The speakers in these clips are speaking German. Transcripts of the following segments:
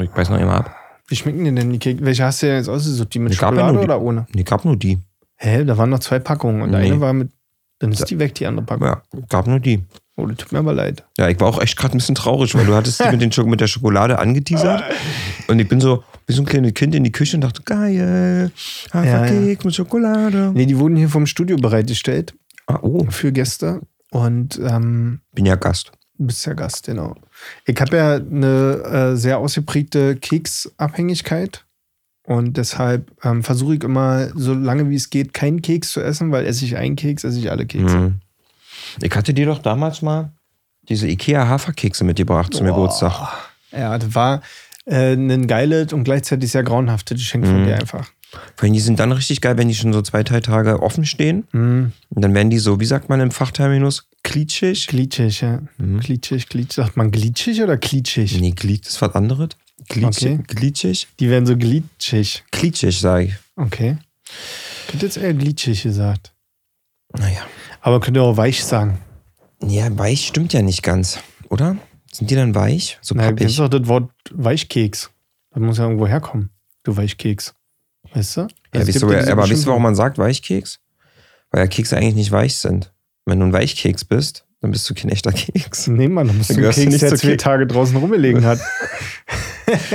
Ich beiß noch immer ab. Wie schmecken dir denn die Kekse? Welche hast du denn jetzt ausgesucht? Die mit Ich gab ja Schokolade nur die- oder ohne? Nee, gab nur die. Hä, da waren noch zwei Packungen und Nee. eine war mit. Dann ist die weg, die andere Packung. Ja, gab nur die. Oh, das tut mir aber leid. Ja, ich war auch echt gerade ein bisschen traurig, weil du hattest die mit, den Schok mit der Schokolade angeteasert. Und ich bin so wie so ein kleines Kind in die Küche und dachte, geil, Haferkeks mit Schokolade. Nee, die wurden hier vom Studio bereitgestellt Ah, oh, für Gäste. Und ähm, bin ja Gast. Du bist ja Gast, genau. Ich habe ja eine äh, sehr ausgeprägte Keksabhängigkeit. Und deshalb ähm, versuche ich immer, so lange wie es geht, keinen Keks zu essen, weil esse ich einen Keks, esse ich alle Kekse. Mhm. Ich hatte dir doch damals mal diese Ikea-Haferkekse mitgebracht zum. Geburtstag. Ja, das war äh, ein geiles und gleichzeitig sehr grauenhaftes Geschenk von Mhm. dir einfach. Vor allem, die sind dann richtig geil, wenn die schon so zwei, drei Tage offen stehen. Mhm. Und dann werden die so, wie sagt man im Fachterminus, glitschig. Glitschig, ja. Mhm. Glitschig, glitschig. Sagt man glitschig oder glitschig? Nee, glitsch ist was anderes. Glitschig. Okay. Glitschig. Die werden so glitschig. Glitschig, sage ich. Okay. Ich hätte jetzt eher glitschig gesagt. Naja. Aber könnt ihr auch weich sagen. Ja, weich stimmt ja nicht ganz, oder? Sind die dann weich? So Na, das ist pappig? doch das Wort Weichkeks. Das muss ja irgendwo herkommen. Du Weichkeks. Weißt du? Ja, Also wisst du, ja diese aber wisst bestimmten- du, warum man sagt Weichkeks? Weil ja Kekse eigentlich nicht weich sind. Wenn du ein Weichkeks bist, dann bist du kein echter Keks. Nee, Mann, du Dann einen gehörst du Keks, nicht der zwei Keks. Tage draußen rumgelegen hat.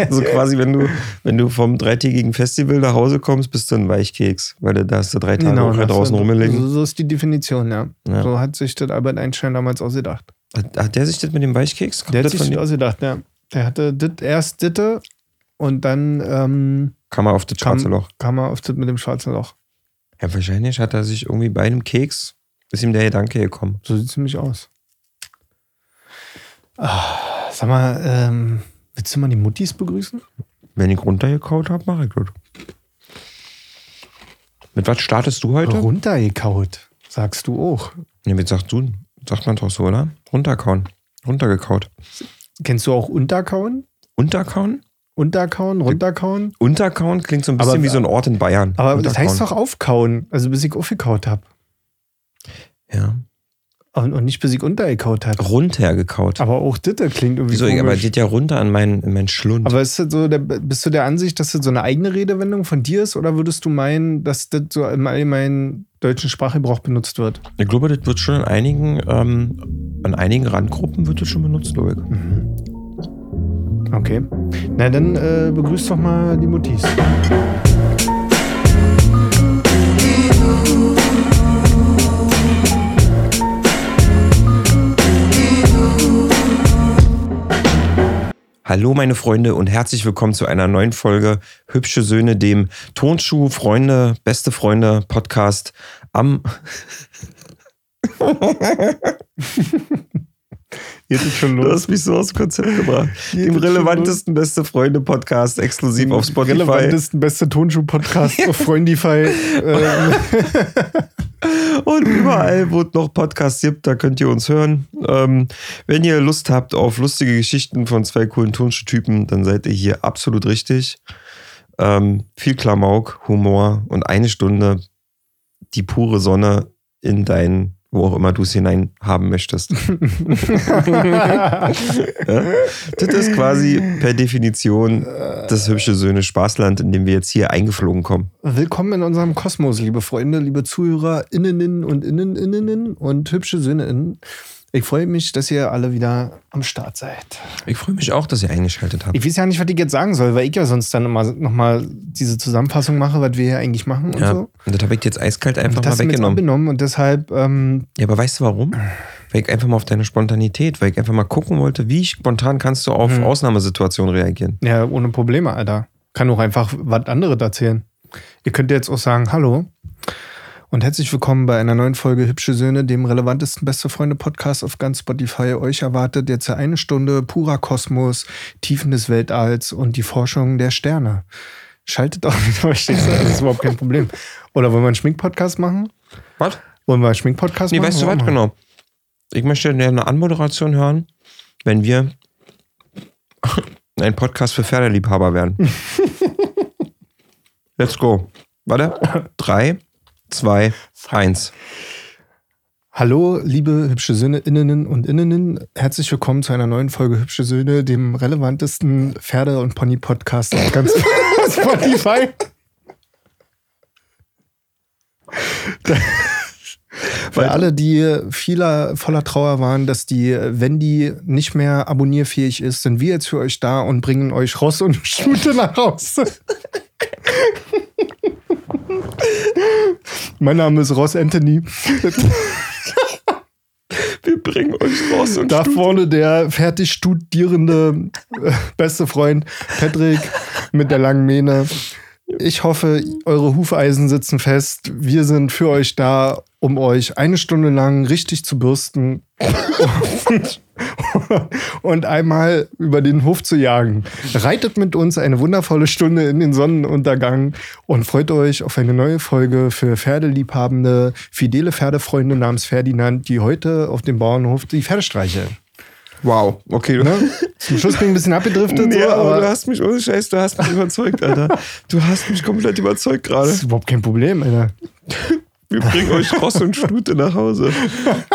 So quasi, wenn du, wenn du vom dreitägigen Festival nach Hause kommst, bist du ein Weichkeks. Weil du, da hast du drei Tage Genau, draußen rumgelegen. So, so ist die Definition, ja. Ja. So hat sich das Albert Einstein damals ausgedacht. Hat, hat der sich das mit dem Weichkeks? Kommt Der hat das sich das ausgedacht, ja. Der hatte dit, erst Ditte und dann ähm, Kam er auf das kam, schwarze Loch. kam er auf das mit dem schwarzen Loch. Ja, wahrscheinlich hat er sich irgendwie bei einem Keks, ist ihm der Gedanke gekommen. So sieht es nämlich aus. Ah, sag mal, ähm, willst du mal die Muttis begrüßen? Wenn ich runtergekaut habe, mache ich das. Mit was startest du heute? Runtergekaut, sagst du auch. Ja, wie sagst du? Sagt man doch so, oder? Runterkauen. Runtergekaut. Kennst du auch Unterkauen? Unterkauen? Unterkauen, runterkauen? Unterkauen klingt so ein bisschen Aber- wie so ein Ort in Bayern. Aber das heißt doch aufkauen, also bis ich aufgekaut habe. Ja. Und, und nicht bis ich untergekaut habe. Runtergekaut. Aber auch das klingt irgendwie Wieso? Aber komisch. geht ja runter an meinen, in meinen Schlund. Aber ist das so der, bist du der Ansicht, dass das so eine eigene Redewendung von dir ist? Oder würdest du meinen, dass das so im allgemeinen deutschen Sprachgebrauch benutzt wird? ich glaube, das wird schon in einigen, ähm, an einigen Randgruppen wird das schon benutzt, glaube ich. Mhm. Okay. Na, dann äh, begrüß doch mal die Muttis. Hallo meine Freunde und herzlich willkommen zu einer neuen Folge Hübsche Söhne, dem Tonschuh Freunde, beste Freunde Podcast am Jetzt ist schon Du los. hast mich so aus dem Konzept gebracht. Dem schon relevantesten beste Freunde Podcast exklusiv auf Spotify. Relevantesten beste Tonschuh-Podcast auf Freundify. ähm, Und überall, wo es noch Podcasts gibt, da könnt ihr uns hören. Ähm, wenn ihr Lust habt auf lustige Geschichten von zwei coolen Tonschuh-Typen, dann seid ihr hier absolut richtig. Ähm, viel Klamauk, Humor und eine Stunde die pure Sonne in dein, wo auch immer du es hinein haben möchtest. ja? Das ist quasi per Definition das hübsche Söhne Spaßland, in dem wir jetzt hier eingeflogen kommen. Willkommen in unserem Kosmos, liebe Freunde, liebe Zuhörer, Inneninnen und Inneninnen und hübsche SöhneInnen. Ich freue mich, dass ihr alle wieder am Start seid. Ich freue mich auch, dass ihr eingeschaltet habt. Ich weiß ja nicht, was ich jetzt sagen soll, weil ich ja sonst dann immer nochmal diese Zusammenfassung mache, was wir hier eigentlich machen und Ja, so. und das habe ich jetzt eiskalt einfach mal weggenommen. abgenommen und deshalb, ähm, Ja, aber weißt du warum? Weil ich einfach mal auf deine Spontanität, weil ich einfach mal gucken wollte, wie spontan kannst du auf Hm. Ausnahmesituationen reagieren. ja, ohne Probleme, Alter. Kann auch einfach was anderes erzählen. Ihr könnt jetzt auch sagen, hallo und herzlich willkommen bei einer neuen Folge Hübsche Söhne, dem relevantesten Beste Freunde Podcast auf ganz Spotify. Euch erwartet jetzt eine Stunde purer Kosmos, Tiefen des Weltalls und die Forschung der Sterne. Schaltet doch mit euch, das ist überhaupt kein Problem. Oder wollen wir einen Schminkpodcast machen? Was? Wollen wir einen Schminkpodcast Nee, machen? weißt du was? Genau. Ich möchte eine Anmoderation hören, wenn wir ein Podcast für Pferdeliebhaber werden. Let's go. Warte. Drei, zwei, eins. Hallo, liebe hübsche Söhne, Innenen und Innenen. Herzlich willkommen zu einer neuen Folge Hübsche Söhne, dem relevantesten Pferde- und Pony-Podcast auf ganz Spotify. Für alle, die vieler voller Trauer waren, dass die Wendy nicht mehr abonnierfähig ist, sind wir jetzt für euch da und bringen euch Ross und Stute nach Hause. mein Name ist Ross Anthony. Wir bringen euch raus und Da Stut- vorne der fertig studierende äh, beste Freund Patrick mit der langen Mähne. Ich hoffe, eure Hufeisen sitzen fest. Wir sind für euch da, um euch eine Stunde lang richtig zu bürsten und, und einmal über den Hof zu jagen. Reitet mit uns eine wundervolle Stunde in den Sonnenuntergang und freut euch auf eine neue Folge für Pferdeliebhabende, fidele Pferdefreunde namens Ferdinand, die heute auf dem Bauernhof die Pferde streicheln. Wow, okay. Ne? Zum Schluss bin ich ein bisschen abgedriftet, Nee, so, aber, aber du hast mich, ohne Scheiß, du hast mich überzeugt, Alter. Du hast mich komplett überzeugt gerade. das ist überhaupt kein Problem, Alter. Wir bringen euch Ross und Stute nach Hause.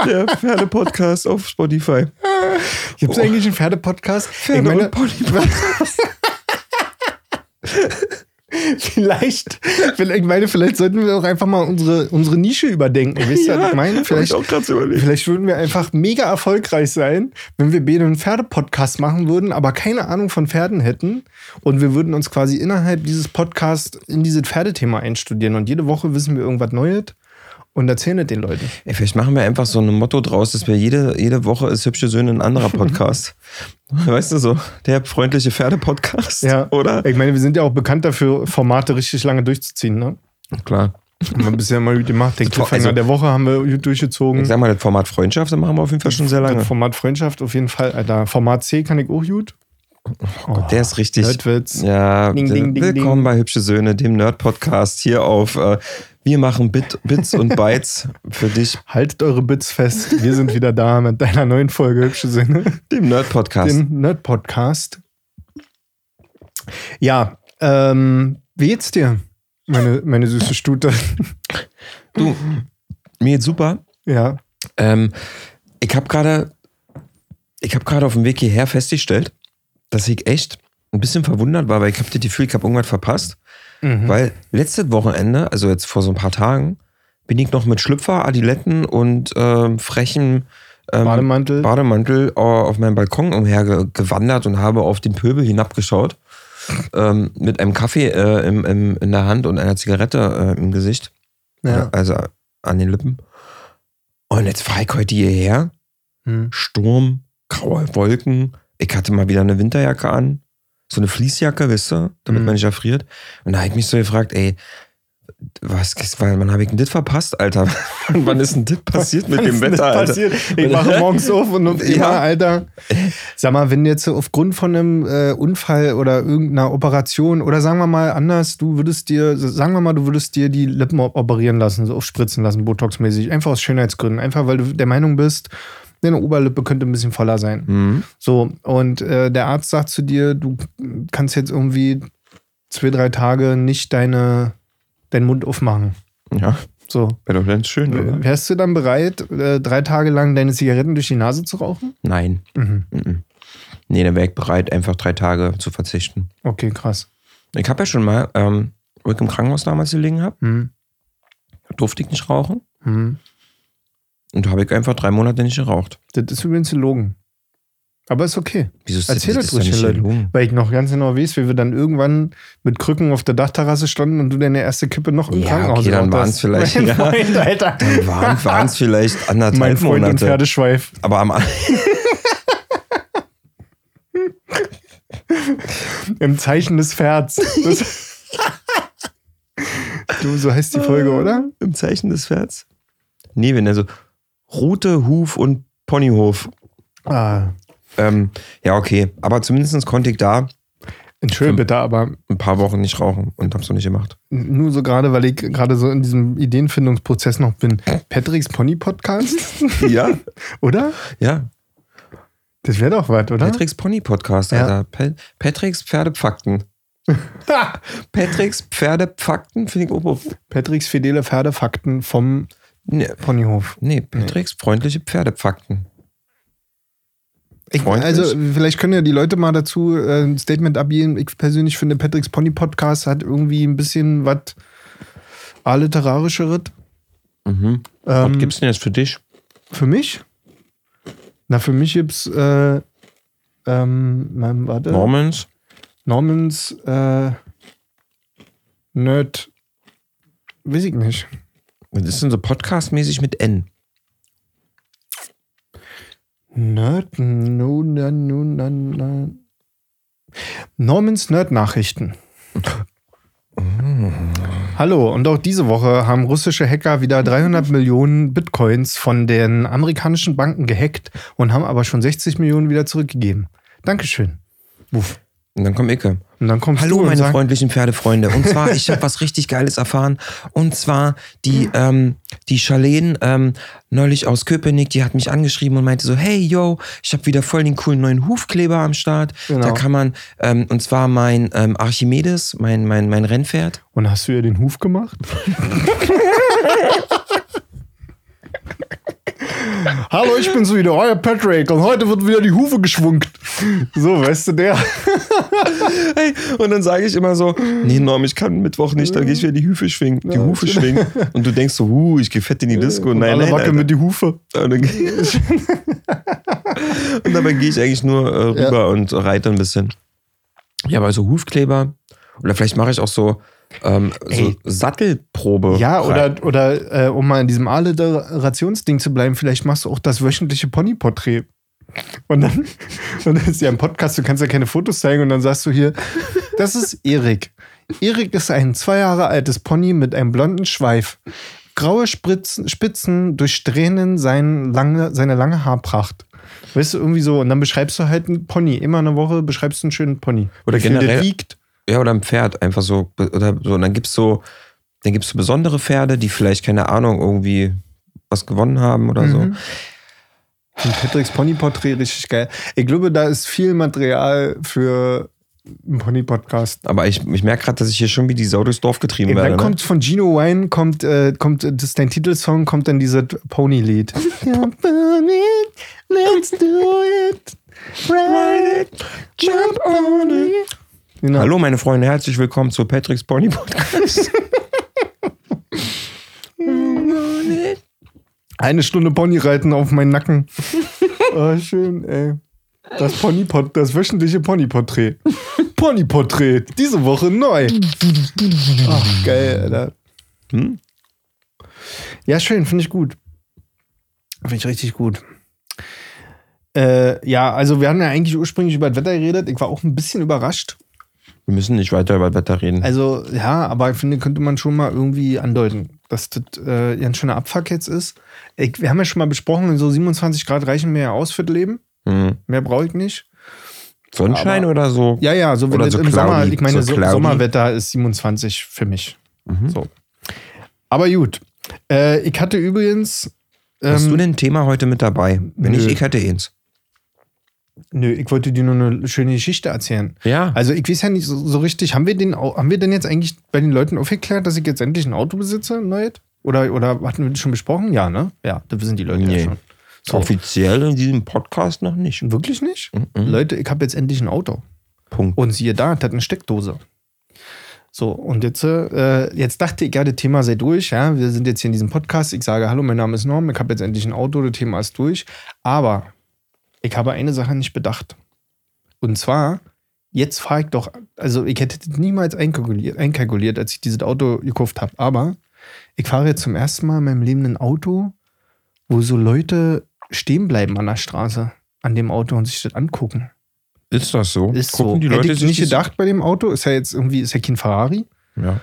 Der Pferde-Podcast auf Spotify. Gibt es eigentlich einen Pferdepodcast? Pferde ich meine, und Pony vielleicht, vielleicht, ich meine, vielleicht sollten wir auch einfach mal unsere, unsere Nische überdenken. Wisst ihr, was ich meine? Vielleicht, ich vielleicht würden wir einfach mega erfolgreich sein, wenn wir beide einen Pferdepodcast machen würden, aber keine Ahnung von Pferden hätten. Und wir würden uns quasi innerhalb dieses Podcasts in dieses Pferdethema einstudieren. Und jede Woche wissen wir irgendwas Neues und erzählen es den Leuten. Ey, vielleicht machen wir einfach so ein Motto draus, dass wir jede, jede Woche ist hübsche Söhne ein anderer Podcast. weißt du so, der freundliche Pferde-Podcast, Ja. oder? Ich meine, wir sind ja auch bekannt dafür, Formate richtig lange durchzuziehen, ne? Klar. Haben wir bisher mal gut gemacht. Den Cliffhanger also- der Woche haben wir gut durchgezogen. Ich sag mal, das Format Freundschaft, das machen wir auf jeden Fall schon sehr lange. Das Format Freundschaft auf jeden Fall. Alter, Format C kann ich auch gut. Oh, Der ist richtig. Nerdwitz. Ja, Ding, ding, ding, willkommen bei Hübsche Söhne, dem Nerd-Podcast hier auf äh, Wir machen Bit, Bits und Bytes für dich, Haltet eure Bits fest. Wir sind wieder da mit deiner neuen Folge Hübsche Sinne. dem Nerd-Podcast. Den Nerd-Podcast. Ja, ähm, wie geht's dir, meine, meine süße Stute? Du, mir geht's super. ja. Ähm, ich habe gerade ich habe gerade auf dem Weg hierher festgestellt, dass ich echt ein bisschen verwundert war, weil ich habe das Gefühl, ich habe irgendwas verpasst. Mhm. Weil letztes Wochenende, also jetzt vor so ein paar Tagen, bin ich noch mit Schlüpfer, Adiletten und ähm, frechen ähm, Bademantel. Bademantel äh, auf meinem Balkon umhergewandert und habe auf den Pöbel hinabgeschaut. Ähm, mit einem Kaffee äh, im, im, in der Hand und einer Zigarette äh, im Gesicht. ja. Also an den Lippen. Und jetzt fahre ich heute hierher. Hm. Sturm, graue Wolken. Ich hatte mal wieder eine Winterjacke an. So eine Fließjacke, weißt du, damit Mhm. man nicht erfriert. Und da habe ich mich so gefragt, ey, was, weil wann habe ich denn das verpasst, Alter? wann ist denn das passiert mit dem Wetter, Alter? passiert? Ich mache morgens auf und auf Ja. immer, Alter. Sag mal, wenn jetzt aufgrund von einem äh, Unfall oder irgendeiner Operation oder sagen wir mal anders, du würdest dir, sagen wir mal, du würdest dir die Lippen op- operieren lassen, so aufspritzen lassen, Botox-mäßig, einfach aus Schönheitsgründen, einfach weil du der Meinung bist, deine Oberlippe könnte ein bisschen voller sein. Mhm. So, und äh, der Arzt sagt zu dir, du kannst jetzt irgendwie zwei, drei Tage nicht deine, deinen Mund aufmachen. Ja, So. wäre doch ganz schön, oder? Wärst du dann bereit, äh, drei Tage lang deine Zigaretten durch die Nase zu rauchen? Nein. Mhm. Mhm. Nee, dann wäre ich bereit, einfach drei Tage zu verzichten. Okay, krass. Ich habe ja schon mal, ähm, wo ich im Krankenhaus damals gelegen habe, Mhm. durfte ich nicht rauchen. Mhm. Und da habe ich einfach drei Monate nicht geraucht. Das ist übrigens gelogen. Aber ist okay. Wieso ist Erzähl das ist doch ruhig Leuten. Weil ich noch ganz genau weiß, wie wir dann irgendwann mit Krücken auf der Dachterrasse standen und du deine erste Kippe noch im Ja, Krankenhaus okay, dann waren's hast. vielleicht- Mein ja. Freund, Alter. Dann waren es vielleicht anderthalb mein Freund und Monate. Pferdeschweif. Aber am Im Zeichen des Pferds. Das du, so heißt die Folge, oder? Im Zeichen des Pferds? Nee, wenn er so Rute, Huf und Ponyhof. Ah, Ähm, ja, okay. Aber zumindest konnte ich da Entschuldigung bitte, aber ein paar Wochen nicht rauchen und hab's noch nicht gemacht. nur so gerade, weil ich gerade so in diesem Ideenfindungsprozess noch bin. Patricks Pony Podcast, Ja, oder? ja. Das wäre doch was, oder? Patricks Pony Podcast, Ja. Alter. Pa Patricks Pferdepfakten. Patricks Pferdepfakten finde ich ober. Patricks fidele Pferdefakten vom Nee, Ponyhof. nee Patricks freundliche Pferdefakten. Ich, also, vielleicht können ja die Leute mal dazu äh, ein Statement abgeben. Ich persönlich finde, Patricks Pony Podcast hat irgendwie ein bisschen was alliterarischeres. Mhm. Ähm, Was gibt's denn jetzt für dich? Für mich? Na, für mich gibt's äh, ähm, warte. Normans? Normans äh, Nerd. Weiß ich nicht. Was ist denn so podcastmäßig mit N? Nerd, na, no, na, na. Normans Nerd-Nachrichten. Hallo, und auch diese Woche haben russische Hacker wieder 300 Millionen Bitcoins von den amerikanischen Banken gehackt und haben aber schon 60 Millionen wieder zurückgegeben. Dankeschön. Wuff. Und dann kommt Icke. Und dann kommst Hallo, meine sagst, freundlichen Pferdefreunde. Und zwar, ich habe was richtig Geiles erfahren. Und zwar die, ähm, die Charlene ähm, neulich aus Köpenick, die hat mich angeschrieben und meinte so, hey, yo, ich habe wieder voll den coolen neuen Hufkleber am Start. Genau. Da kann man, ähm, und zwar mein ähm, Archimedes, mein, mein, mein Rennpferd. Und hast du ihr den Huf gemacht? Hallo, ich bin's wieder, euer Patrick. Und heute wird wieder die Hufe geschwungt. So, weißt du, der. Hey, und dann sage ich immer so, nee, Norm, ich kann Mittwoch nicht, dann gehe ich wieder die Hufe schwingen, die Hufe schwingen. Und du denkst so, huh, ich gehe fett in die Disco. Und Nein, alle nein, wackeln mit die Hufe. Und, dann ich und dabei gehe ich eigentlich nur äh, rüber und reite ein bisschen. Ja, aber so Hufkleber. Oder vielleicht mache ich auch so, ähm, so. Sattelprobe. Ja, rein. oder, oder äh, um mal in diesem Alliterationsding zu bleiben, vielleicht machst du auch das wöchentliche Ponyporträt. Und dann, und das ist ja ein Podcast, du kannst ja keine Fotos zeigen und dann sagst du hier, das ist Erik. Erik ist ein zwei Jahre altes Pony mit einem blonden Schweif. Graue Spritzen, Spitzen durchsträhnen sein lange, seine lange Haarpracht. Weißt du, irgendwie so. Und dann beschreibst du halt einen Pony. Immer eine Woche beschreibst du einen schönen Pony. Oder viel der generell- wiegt. Ja, oder ein Pferd, einfach so. Oder so. Und dann gibt's so, dann gibt's so besondere Pferde, die vielleicht, keine Ahnung, irgendwie was gewonnen haben oder so. Mhm. Und Patricks Ponyporträt richtig geil. Ich glaube, da ist viel Material für einen Pony-Podcast. Aber ich, ich merke gerade, dass ich hier schon wie die Sau durchs Dorf getrieben Und werde. dann ne? kommt von Gino Wine, kommt, äh, kommt, das ist dein Titelsong, kommt dann dieses Pony-Lied. Let's do it. Ride it. Jump on it. Genau. Hallo, meine Freunde, herzlich willkommen zu Patricks Pony Podcast. Eine Stunde Ponyreiten auf meinen Nacken. oh, schön, ey. Das Ponyport, das wöchentliche Ponyporträt. Ponyporträt, diese Woche neu. Ach, geil, Alter. Hm? Ja, schön, finde ich gut. Finde ich richtig gut. Äh, ja, also wir haben ja eigentlich ursprünglich über das Wetter geredet. Ich war auch ein bisschen überrascht. Wir müssen nicht weiter über Wetter reden. Also, ja, aber ich finde, könnte man schon mal irgendwie andeuten, dass das äh, ja ein schöner Abfuck jetzt ist. Ich, wir haben ja schon mal besprochen, so 27 Grad reichen mir ja aus für das Leben. Hm. Mehr brauche ich nicht. Sonnenschein Aber- oder so? Ja, ja, so Oder das so im Sommer, cloudy, ich meine, so. Sommerwetter ist 27 für mich. Mhm. So. Aber gut. Äh, ich hatte übrigens. Hast ähm, du denn ein Thema heute mit dabei? Wenn nö. nicht, ich hätte eins. Nö, ich wollte dir nur eine schöne Geschichte erzählen. Ja. Also ich weiß ja nicht so, so richtig, haben wir, den, haben wir denn jetzt eigentlich bei den Leuten aufgeklärt, dass ich jetzt endlich ein Auto besitze, ein neues? Oder, oder hatten wir das schon besprochen? Ja, ne? Ja, das wissen die Leute Nee. ja schon. So. Offiziell in diesem Podcast noch nicht. Wirklich nicht? Mhm. Leute, ich habe jetzt endlich ein Auto. Punkt. Und siehe da, das hat eine Steckdose. So, und jetzt, äh, jetzt dachte ich, ja, das Thema sei durch. Ja, wir sind jetzt hier in diesem Podcast. Ich sage, hallo, mein Name ist Norm, ich habe jetzt endlich ein Auto, das Thema ist durch. Aber ich habe eine Sache nicht bedacht. Und zwar, jetzt fahre ich doch, also ich hätte niemals einkalkuliert, einkalkuliert, als ich dieses Auto gekauft habe. Aber ich fahre jetzt zum ersten Mal in meinem Leben ein Auto, wo so Leute stehen bleiben an der Straße, an dem Auto und sich das angucken. Ist das so? Ist Gucken so. die Hätte Leute ich sich nicht das- gedacht bei dem Auto. Ist ja jetzt irgendwie, ist ja kein Ferrari. Ja.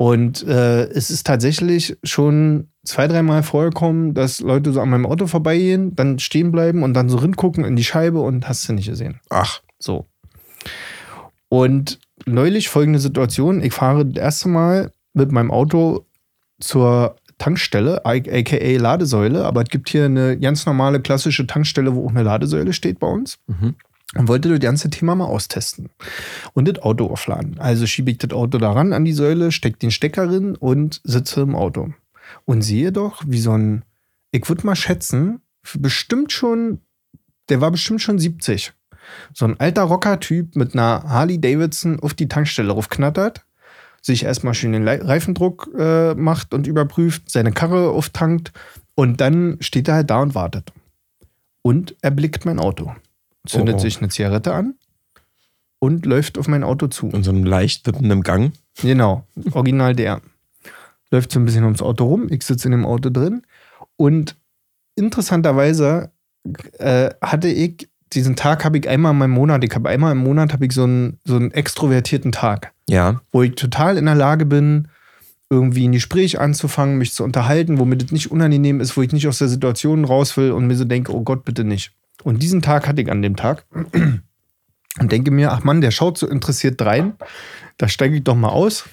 Und äh, es ist tatsächlich schon zwei, dreimal vorgekommen, dass Leute so an meinem Auto vorbeigehen, dann stehen bleiben und dann so ringucken in die Scheibe und hast du nicht gesehen. Ach, So. Und neulich folgende Situation: Ich fahre das erste Mal mit meinem Auto zur Tankstelle, aka Ladesäule, aber es gibt hier eine ganz normale klassische Tankstelle, wo auch eine Ladesäule steht bei uns. Mhm. Und wollte das ganze Thema mal austesten. Und das Auto aufladen. Also schiebe ich das Auto daran an die Säule, stecke den Stecker drin und sitze im Auto. und sehe doch, wie so ein, ich würde mal schätzen, bestimmt schon, der war bestimmt schon 70. So ein alter Rocker-Typ mit einer Harley Davidson auf die Tankstelle raufknattert, sich erstmal schön den Reifendruck äh, macht und überprüft, seine Karre auftankt und dann steht er halt da und wartet. Und erblickt mein Auto. Zündet oh oh. sich eine Zigarette an und läuft auf mein Auto zu. In so einem leicht wippenden Gang. Genau, original der. Läuft so ein bisschen ums Auto rum, ich sitze in dem Auto drin und interessanterweise äh, hatte ich diesen Tag habe ich einmal in meinem Monat, ich habe einmal im Monat habe ich so einen, so einen extrovertierten Tag. Ja. Wo ich total in der Lage bin, irgendwie ein Gespräch anzufangen, mich zu unterhalten, womit es nicht unangenehm ist, wo ich nicht aus der Situation raus will und mir so denke, oh Gott, bitte nicht. Und diesen Tag hatte ich an dem Tag und denke mir, ach Mann, der schaut so interessiert rein, da steige ich doch mal aus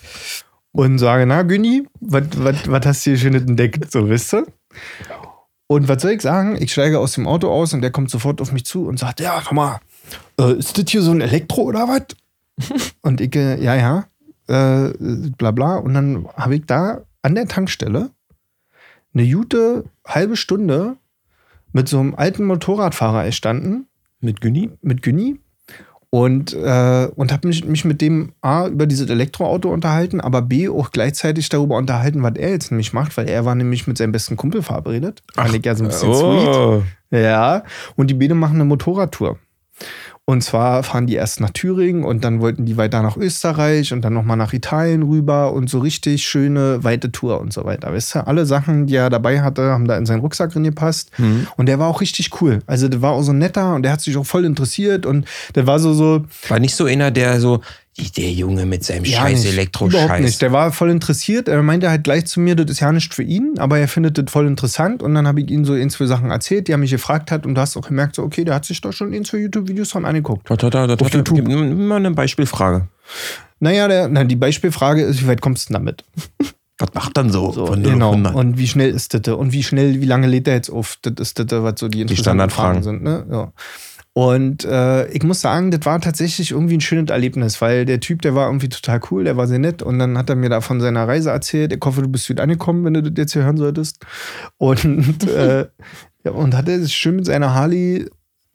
und sage, na Günni, was hast du hier schön entdeckt, so wisst ihr? Und was soll ich sagen? Ich steige aus dem Auto aus und der kommt sofort auf mich zu und sagt, ja, komm mal, äh, ist das hier so ein Elektro oder was? und ich, äh, ja, ja, äh, bla bla. Und dann habe ich da an der Tankstelle eine gute halbe Stunde mit so einem alten Motorradfahrer erstanden. Mit Günni? Mit Günni und, äh, und habe mich, mich mit dem A über dieses Elektroauto unterhalten, aber B auch gleichzeitig darüber unterhalten, was er jetzt nämlich macht, weil er war nämlich mit seinem besten Kumpel verabredet. Fand ich ja so ein bisschen oh. sweet. Ja. Und die beiden machen eine Motorradtour. Und zwar fahren die erst nach Thüringen und dann wollten die weiter nach Österreich und dann nochmal nach Italien rüber und so richtig schöne, weite Tour und so weiter. Weißt du, alle Sachen, die er dabei hatte, haben da in seinen Rucksack drin gepasst. Mhm. Und der war auch richtig cool. Also der war auch so netter und der hat sich auch voll interessiert und der war so, so. War nicht so einer, der so, der Junge mit seinem ja, scheiß Elektroscheiß. nicht. Der war voll interessiert. Er meinte halt gleich zu mir, das ist ja nicht für ihn, aber er findet das voll interessant. Und dann habe ich ihm so ein, zwei Sachen erzählt, die er mich gefragt hat. Und du hast auch gemerkt, so, okay, der hat sich doch schon ein, zwei YouTube-Videos von angeguckt. Da, da, da, da, auf YouTube. Gib mal eine Beispielfrage. Naja, der, na, die Beispielfrage ist, wie weit kommst du denn damit? Was macht dann so? so genau. Und wie schnell ist das? Und wie schnell, wie lange lädt der jetzt auf? Das ist das, was so die die Standardfragen sind. Ne? Ja. Und äh, ich muss sagen, das war tatsächlich irgendwie ein schönes Erlebnis, weil der Typ, der war irgendwie total cool, der war sehr nett und dann hat er mir da von seiner Reise erzählt. Ich hoffe, du bist wieder angekommen, wenn du das jetzt hier hören solltest. Und, äh, ja, und hat er schön mit seiner Harley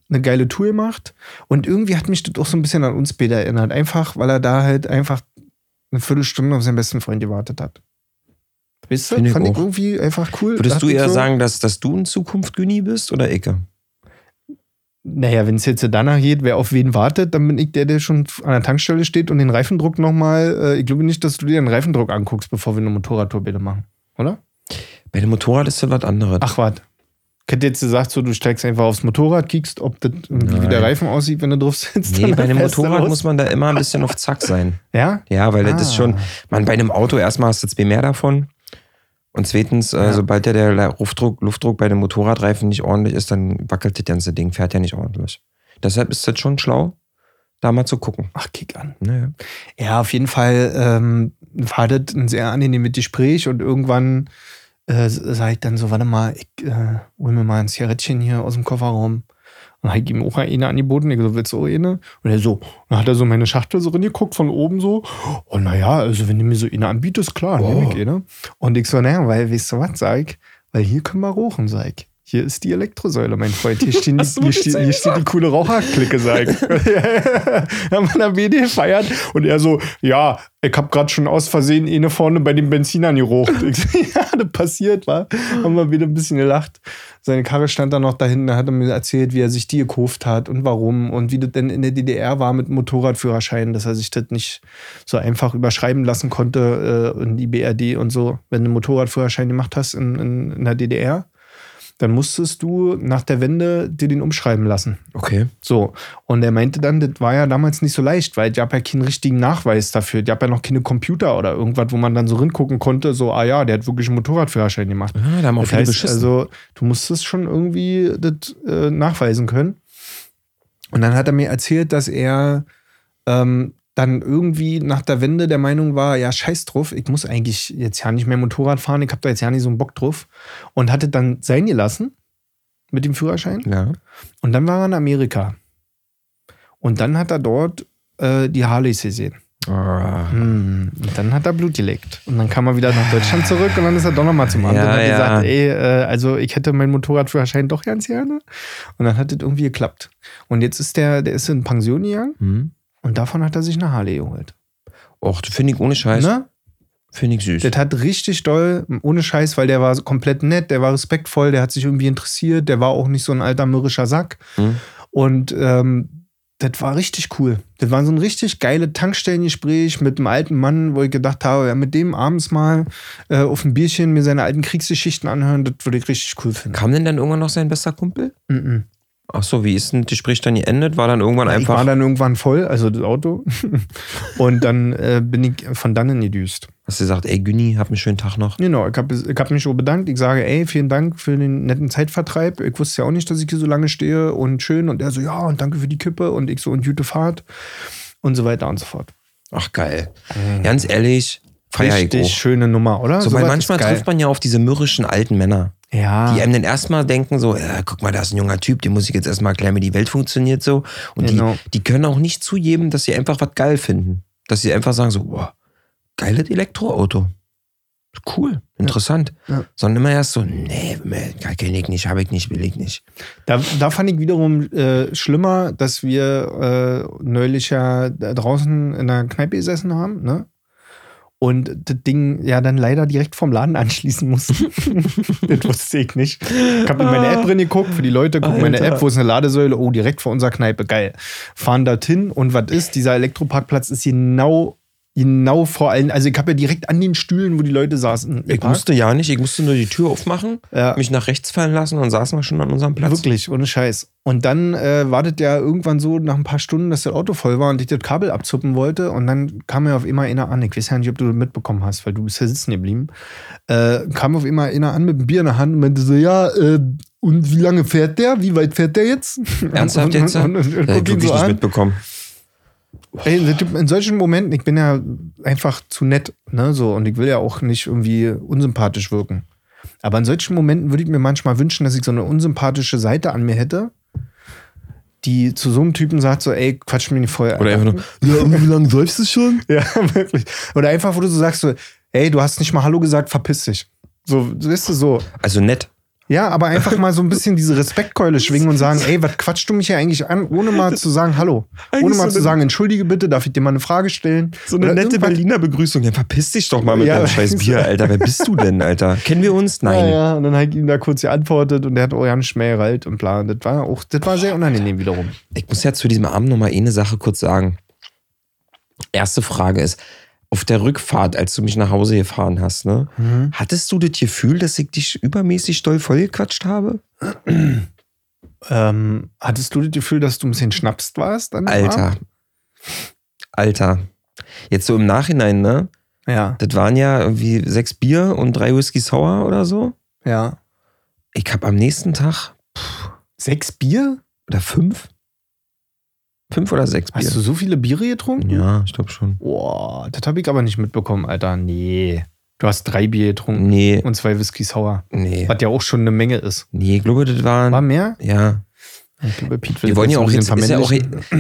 eine geile Tour gemacht. Und irgendwie hat mich das auch so ein bisschen an uns beide erinnert. Einfach, weil er da halt einfach eine Viertelstunde auf seinen besten Freund gewartet hat. Weißt du? Find Fand ich, ich irgendwie einfach cool. Würdest du eher so, sagen, dass, dass du in Zukunft Güni bist oder Ecke? Naja, wenn es jetzt danach geht, wer auf wen wartet, dann bin ich der, der schon an der Tankstelle steht und den Reifendruck nochmal. Äh, ich glaube nicht, dass du dir den Reifendruck anguckst, bevor wir eine Motorradtour bitte machen, oder? Bei dem Motorrad ist das was anderes. Ach, warte. Ich hätte jetzt gesagt, so, du steigst einfach aufs Motorrad, kiekst, ob das wie der Reifen aussieht, wenn du drauf sitzt. Nee, bei einem Motorrad muss man da immer ein bisschen auf Zack sein. Ja? Ja, weil ah. das ist schon, man, bei einem Auto erstmal hast du zwei mehr davon. Und zweitens, äh, ja. äh, sobald der, der Luftdruck, Luftdruck bei dem Motorradreifen nicht ordentlich ist, dann wackelt das ganze Ding, fährt ja nicht ordentlich. Deshalb ist das schon schlau, da mal zu gucken. Ach, kick an. Naja. Ja, auf jeden Fall ähm, war das ein sehr angenehmes Gespräch und irgendwann äh, sage ich dann so, warte mal, ich äh, hol mir mal ein Zigarettchen hier aus dem Kofferraum. Und dann habe ich ihm auch eine angeboten. Ich so, willst du auch eine? Und er so, dann hat er so meine Schachtel so reingeguckt von oben so. Und naja, also wenn du mir so eine anbietest, klar, oh. nehme ich eine. Und ich so, naja, weil, weißt du was, sag ich, weil hier können wir rauchen, sag ich. Hier ist die Elektrosäule, mein Freund. Hier, stehen die, hier, steht, hier steht die coole Raucherklicke, sag ich. haben wir der BD feiert und er so, ja, ich hab gerade schon aus Versehen eine vorne bei den Benzinern gerucht. Ich so, ja, das passiert, war. Haben wir wieder ein bisschen gelacht. Seine Karre stand dann noch da hinten, hat er mir erzählt, wie er sich die gekauft hat und warum und wie das denn in der DDR war mit Motorradführerschein, dass er sich das nicht so einfach überschreiben lassen konnte äh, in die BRD und so, wenn du einen Motorradführerschein gemacht hast in, in, in der DDR dann musstest du nach der Wende dir den umschreiben lassen. Okay. So. Und er meinte dann, das war ja damals nicht so leicht, weil ich habe ja keinen richtigen Nachweis dafür. Ich habe ja noch keine Computer oder irgendwas, wo man dann so ringucken konnte, so, ah ja, der hat wirklich einen Motorradführerschein gemacht. Ja, da haben auch das viele heißt, beschissen. Also, du musstest schon irgendwie das äh, nachweisen können. Und dann hat er mir erzählt, dass er ähm, dann irgendwie nach der Wende der Meinung war, ja, scheiß drauf, ich muss eigentlich jetzt ja nicht mehr Motorrad fahren, ich habe da jetzt ja nicht so einen Bock drauf. Und hatte dann sein gelassen mit dem Führerschein. Ja. Und dann war er in Amerika. Und dann hat er dort äh, die Harleys gesehen. Ah. Hm. Und dann hat er Blut geleckt. Und dann kam er wieder nach Deutschland zurück und dann ist er doch nochmal zum Amt Ja, und hat ja. gesagt, ey, äh, also ich hätte mein Motorradführerschein doch ganz gerne. Und dann hat das irgendwie geklappt. Und jetzt ist der, der ist in Pension gegangen Hm. Und davon hat er sich eine Harley geholt. Och, das finde ich ohne Scheiß. Ne? Finde ich süß. Das hat richtig doll, ohne Scheiß, weil der war komplett nett, der war respektvoll, der hat sich irgendwie interessiert, der war auch nicht so ein alter mürrischer Sack. Hm. Und ähm, das war richtig cool. Das war so ein richtig geile Tankstellengespräch mit einem alten Mann, wo ich gedacht habe, ja, mit dem abends mal äh, auf ein Bierchen mir seine alten Kriegsgeschichten anhören, das würde ich richtig cool finden. Kam denn dann irgendwann noch sein bester Kumpel? Mhm. Ach so, wie ist denn das Gespräch dann geendet? War dann irgendwann Ich einfach. war dann irgendwann voll, also das Auto. Und dann äh, bin ich von dannen gedüst. hast du gesagt, ey Günni, hab einen schönen Tag noch. Genau, ich habe ich hab mich so bedankt. Ich sage, ey, vielen Dank für den netten Zeitvertreib. Ich wusste ja auch nicht, dass ich hier so lange stehe und schön. Und er so, ja, und danke für die Kippe. Und ich so, und gute Fahrt. Und so weiter und so fort. Ach geil. Ganz ehrlich, feier ich Richtig auch. schöne Nummer, oder? So, weil Sowas manchmal trifft man ja auf diese mürrischen alten Männer, Ja. die einem dann erstmal denken so, ja, guck mal, da ist ein junger Typ, dem muss ich jetzt erstmal erklären, wie die Welt funktioniert so. Und Genau. die, die können auch nicht zugeben, dass sie einfach was geil finden. Dass sie einfach sagen so, boah, geiles Elektroauto. Cool, interessant. Ja. Sondern immer erst so, nee, kenne ich nicht, habe ich nicht, will ich nicht. Da, da fand ich wiederum äh, schlimmer, dass wir äh, neulich ja draußen in der Kneipe gesessen haben, ne? Und das Ding ja dann leider direkt vom Laden anschließen mussten. das wusste ich nicht. Ich habe in meine App drin geguckt, für die Leute, guck meine Alter. App, wo ist eine Ladesäule? Oh, direkt vor unserer Kneipe, geil. Fahren dorthin und was ist? Dieser Elektroparkplatz ist genau, genau vor allen, also ich habe ja direkt an den Stühlen, wo die Leute saßen. Ich geparkt. musste ja nicht, ich musste nur die Tür aufmachen, Ja. mich nach rechts fallen lassen und saßen wir schon an unserem Platz. Wirklich, ohne Scheiß. Und dann äh, wartet ja irgendwann so nach ein paar Stunden, dass das Auto voll war und ich das Kabel abzuppen wollte. Und dann kam mir auf immer einer an. Ich weiß ja nicht, ob du das mitbekommen hast, weil du bist ja sitzen geblieben. Äh, kam auf immer einer an mit einem Bier in der Hand und meinte so: Ja, äh, und wie lange fährt der? Wie weit fährt der jetzt? Ernsthaft jetzt? Und, und, und, und, Das hab ich guck ihn wirklich so nicht an. mitbekommen. Ey, in solchen Momenten, ich bin ja einfach zu nett, ne, so, und ich will ja auch nicht irgendwie unsympathisch wirken. Aber in solchen Momenten würde ich mir manchmal wünschen, dass ich so eine unsympathische Seite an mir hätte, die zu so einem Typen sagt, so, ey, quatsch mir nicht voll. Oder Alter. einfach nur, ja, wie lange säufst du schon? Ja, wirklich. Oder einfach, wo du so sagst, so, ey, du hast nicht mal Hallo gesagt, verpiss dich. So, weißt du, so. Also nett. Ja, aber einfach mal so ein bisschen diese Respektkeule schwingen und sagen, ey, was quatschst du mich hier eigentlich an, ohne mal zu sagen Hallo. Eigentlich Ohne mal so zu sagen, entschuldige bitte, darf ich dir mal eine Frage stellen? So eine Oder nette irgendwas. Berliner Begrüßung. Ja, verpiss dich doch mal mit Ja, deinem scheiß. Bier, Alter. Wer bist du denn, Alter? Kennen wir uns? Nein. Ja, ja, und dann habe ich ihm da kurz geantwortet und der hat ganz schnell gerallt und bla. Das war auch, das war sehr unangenehm wiederum. Ich muss ja zu diesem Abend noch mal eine Sache kurz sagen. Erste Frage ist, auf der Rückfahrt, als du mich nach Hause gefahren hast, ne, hattest du das Gefühl, dass ich dich übermäßig doll vollgequatscht habe? Ähm, hattest du das Gefühl, dass du ein bisschen schnapst warst? An dem Alter. Abend? Alter. Jetzt so im Nachhinein, ne? Ja, Das waren ja irgendwie sechs Bier und drei Whisky Sour oder so. ja. Ich hab am nächsten Tag Sechs Bier? oder fünf? Fünf oder sechs Bier? Hast du so viele Biere getrunken? ja, ich glaube schon. Boah, das habe ich aber nicht mitbekommen, Alter. Nee. Du hast drei Bier getrunken Nee, und zwei Whisky Sour. nee. Was ja auch schon eine Menge ist. Nee, ich glaube, das waren. War mehr? ja. Ich glaube, Pete will Wir wollen das ja auch jetzt, ist ja auch,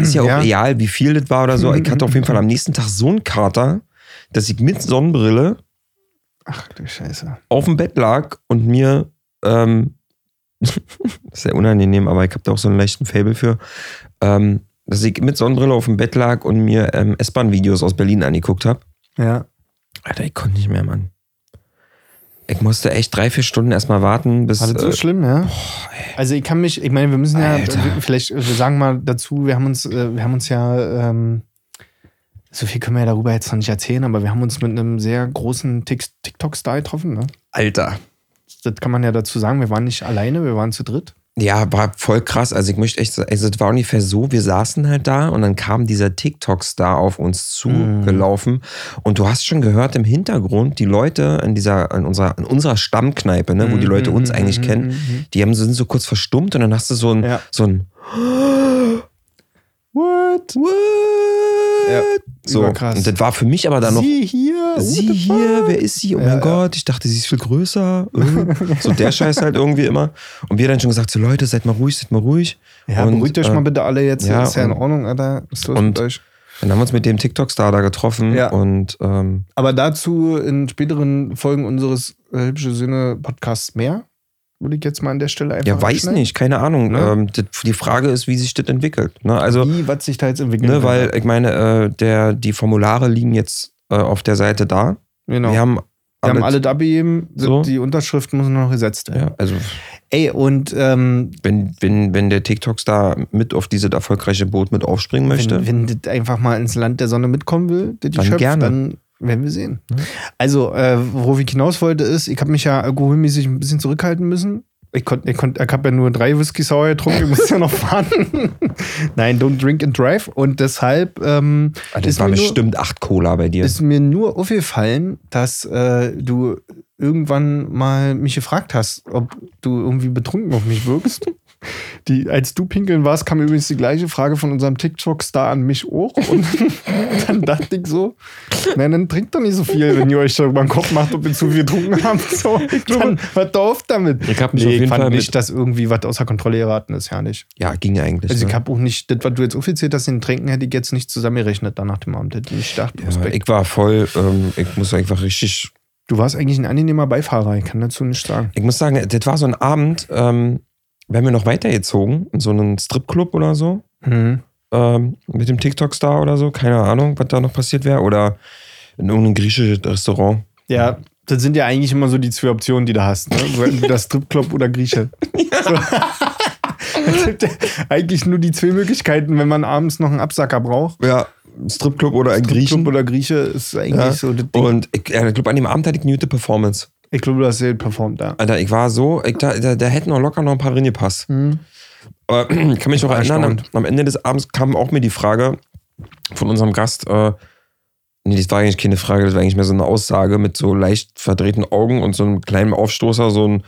ist ja auch Ja. real, wie viel das war oder so. Ich hatte auf jeden Fall am nächsten Tag so einen Kater, dass ich mit Sonnenbrille Ach du Scheiße. auf dem Bett lag und mir, ähm, sehr unangenehm, aber ich habe da auch so einen leichten Fable für, ähm, dass ich mit Sonnenbrille auf dem Bett lag und mir ähm, S-Bahn-Videos aus Berlin angeguckt habe. Ja. Alter, ich konnte nicht mehr, Mann. Ich musste echt drei, vier Stunden erstmal warten, bis. War das so äh, schlimm, ja? also ich kann mich, ich meine, wir müssen ja, Alter. vielleicht, wir sagen mal dazu, wir haben uns, äh, wir haben uns ja, ähm, so viel können wir ja darüber jetzt noch nicht erzählen, aber wir haben uns mit einem sehr großen Tik- TikTok-Star getroffen, ne? Alter. Das kann man ja dazu sagen, wir waren nicht alleine, wir waren zu dritt. Ja, war voll krass. Also ich möchte echt sagen, also es war ungefähr so, wir saßen halt da und dann kam dieser TikTok-Star auf uns zugelaufen und du hast schon gehört im Hintergrund, die Leute in dieser, in unserer, in unserer Stammkneipe, ne, wo die Leute uns eigentlich kennen, die haben, sind so kurz verstummt und dann hast du so ein, Ja. so ein What? What? Ja, so. überkrass. Und das war für mich aber dann noch. Sie hier, Sie hier, wer ist sie? Oh Ja, mein ja. Gott, ich dachte, sie ist viel größer. So der Scheiß halt irgendwie immer. Und wir dann schon gesagt, so Leute, seid mal ruhig, seid mal ruhig. Ja, und, beruhigt euch äh, mal bitte alle jetzt, ja, ist ja in Ordnung, Alter. Was ist los und- mit euch? Dann haben wir uns mit dem TikTok-Star da getroffen Ja. und ähm, Aber dazu in späteren Folgen unseres äh, Hübsche Söhne Podcasts mehr. Würde ich jetzt mal an der Stelle einfach ja, weiß nicht, keine Ahnung. Ne? Ähm, die Frage ist, wie sich das entwickelt. Ne? Also, Wie, was sich da jetzt entwickelt. ne, weil ich meine, äh, der, die Formulare liegen jetzt äh, auf der Seite da. genau. Wir haben Wir haben alle abgegeben, So. die Unterschrift muss noch gesetzt werden. ja, also Ey, und ähm, wenn, wenn, wenn der TikTok-Star mit auf dieses erfolgreiche Boot mit aufspringen möchte, wenn, wenn das einfach mal ins Land der Sonne mitkommen will, das Dann Geschöpf, gerne. dann werden wir sehen. Ja. Also, äh, worauf ich hinaus wollte, ist, ich habe mich ja alkoholmäßig ein bisschen zurückhalten müssen. Ich konnte, ich, konnt, ich habe ja nur drei Whisky Sour getrunken, ich muss ja noch fahren. Nein, don't drink and drive. Und deshalb ähm, Ah, das ist, war mir nur, bestimmt acht Cola bei dir. ist mir nur aufgefallen, dass äh, du irgendwann mal mich gefragt hast, ob du irgendwie betrunken auf mich wirkst. Die, als du pinkeln warst, kam übrigens die gleiche Frage von unserem TikTok-Star an mich auch. Und dann dachte ich so, nein, dann trinkt doch nicht so viel, wenn ihr euch da über den Kopf macht, ob ihr zu viel getrunken habt. So, dann hört doch auf damit. Ich hab mich nee, auf jeden ich fand Fall nicht, dass irgendwie was außer Kontrolle geraten ist, ja nicht. ja, ging eigentlich. Also ich ne? habe auch nicht, das, was du jetzt offiziell hast, den Trinken hätte ich jetzt nicht zusammengerechnet dann nach dem Abend. Hätte ich gedacht, ja, ich war voll, ähm, ich muss einfach richtig Du warst eigentlich ein angenehmer Beifahrer, ich kann dazu nichts sagen. Ich muss sagen, das war so ein Abend, ähm, wären wir noch weitergezogen, in so einen Stripclub oder so, Mhm. ähm, mit dem TikTok-Star oder so, keine Ahnung, was da noch passiert wäre, oder in irgendeinem griechischen Restaurant. Ja, das sind ja eigentlich immer so die zwei Optionen, die du hast. Ne? So entweder Stripclub oder Grieche. So. Es gibt ja eigentlich nur die zwei Möglichkeiten, wenn man abends noch einen Absacker braucht. Ja, Stripclub oder ein Stripclub Griechen. oder Grieche ist eigentlich Ja. so das Ding. Und ich, ja, ich glaube, an dem Abend hatte ich eine gute Performance. Ich glaube, du hast sehr performt da. Alter, ich war so, ich, da, da, da hätten noch locker noch ein paar drin gepasst. Aber ich kann mich noch erinnern, am, am Ende des Abends kam auch mir die Frage von unserem Gast, äh, nee, das war eigentlich keine Frage, das war eigentlich mehr so eine Aussage mit so leicht verdrehten Augen und so einem kleinen Aufstoßer, so ein,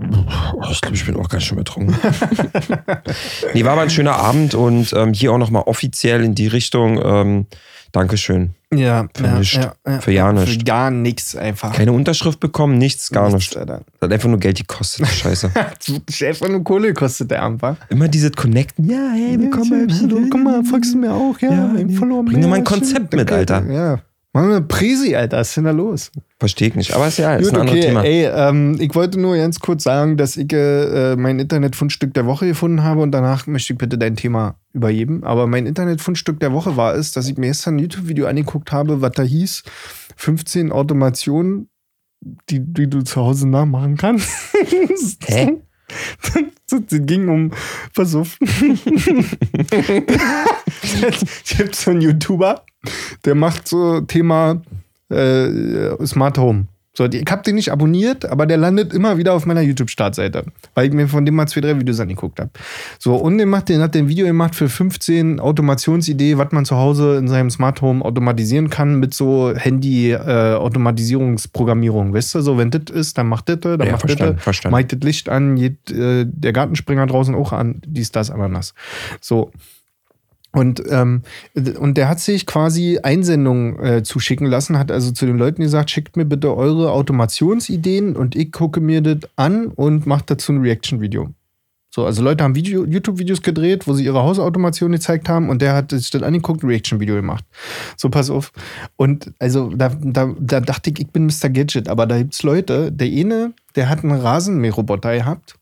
oh, ich glaube, ich bin auch ganz schön betrunken. nee, war aber ein schöner Abend und ähm, hier auch nochmal offiziell in die Richtung, ähm, Dankeschön. Ja, Für nichts. Für ja Für nichts. gar nichts einfach. Keine Unterschrift bekommen, nichts, gar nichts. Alter. Das hat einfach nur Geld gekostet, Scheiße. Hat's wirklich einfach nur Kohle gekostet, der wa? Immer dieses Connecten, ja, hey, willkommen. Hallo, guck mal, folgst du mir auch? Ja, Ja, nee. Follower Bring doch mal ein Konzept mit, Alter. Ja. Machen wir Präsi, Alter. Was ist denn da los? Verstehe ich nicht. Aber ist ja ist Gut, ein anderes okay, Thema. ey, ähm, ich wollte nur ganz kurz sagen, dass ich äh, mein Internetfundstück der Woche gefunden habe und danach möchte ich bitte dein Thema übergeben. Aber mein Internetfundstück der Woche war es, dass ich mir gestern ein YouTube-Video angeguckt habe, was da hieß: 15 Automationen, die, die du zu Hause nachmachen kannst. Hä? Das ging um, auf. es gibt so einen YouTuber, der macht so Thema äh, Smart Home. So, ich habe den nicht abonniert, aber der landet immer wieder auf meiner YouTube-Startseite, weil ich mir von dem mal zwei, drei Videos angeguckt habe. So, und der, macht, den hat den Video gemacht für 15 Automationsidee, was man zu Hause in seinem Smart Home automatisieren kann mit so Handy-Automatisierungsprogrammierung. weißt du, so, wenn das ist, dann macht das, dann Ja, macht verstanden, das, verstanden. macht das Licht an, geht äh, der Gartenspringer draußen auch an, dies, das, Ananas. So. Und, ähm, und der hat sich quasi Einsendungen äh, zuschicken lassen, hat also zu den Leuten gesagt, schickt mir bitte eure Automationsideen und ich gucke mir das an und mache dazu ein Reaction-Video. So, also Leute haben Video, YouTube-Videos gedreht, wo sie ihre Hausautomation gezeigt haben und der hat sich das angeguckt, ein Reaction-Video gemacht. So, pass auf. Und also da, da, da dachte ich, ich bin Mr. Gadget, aber da gibt's Leute, der eine, der hat einen Rasenmäherroboter gehabt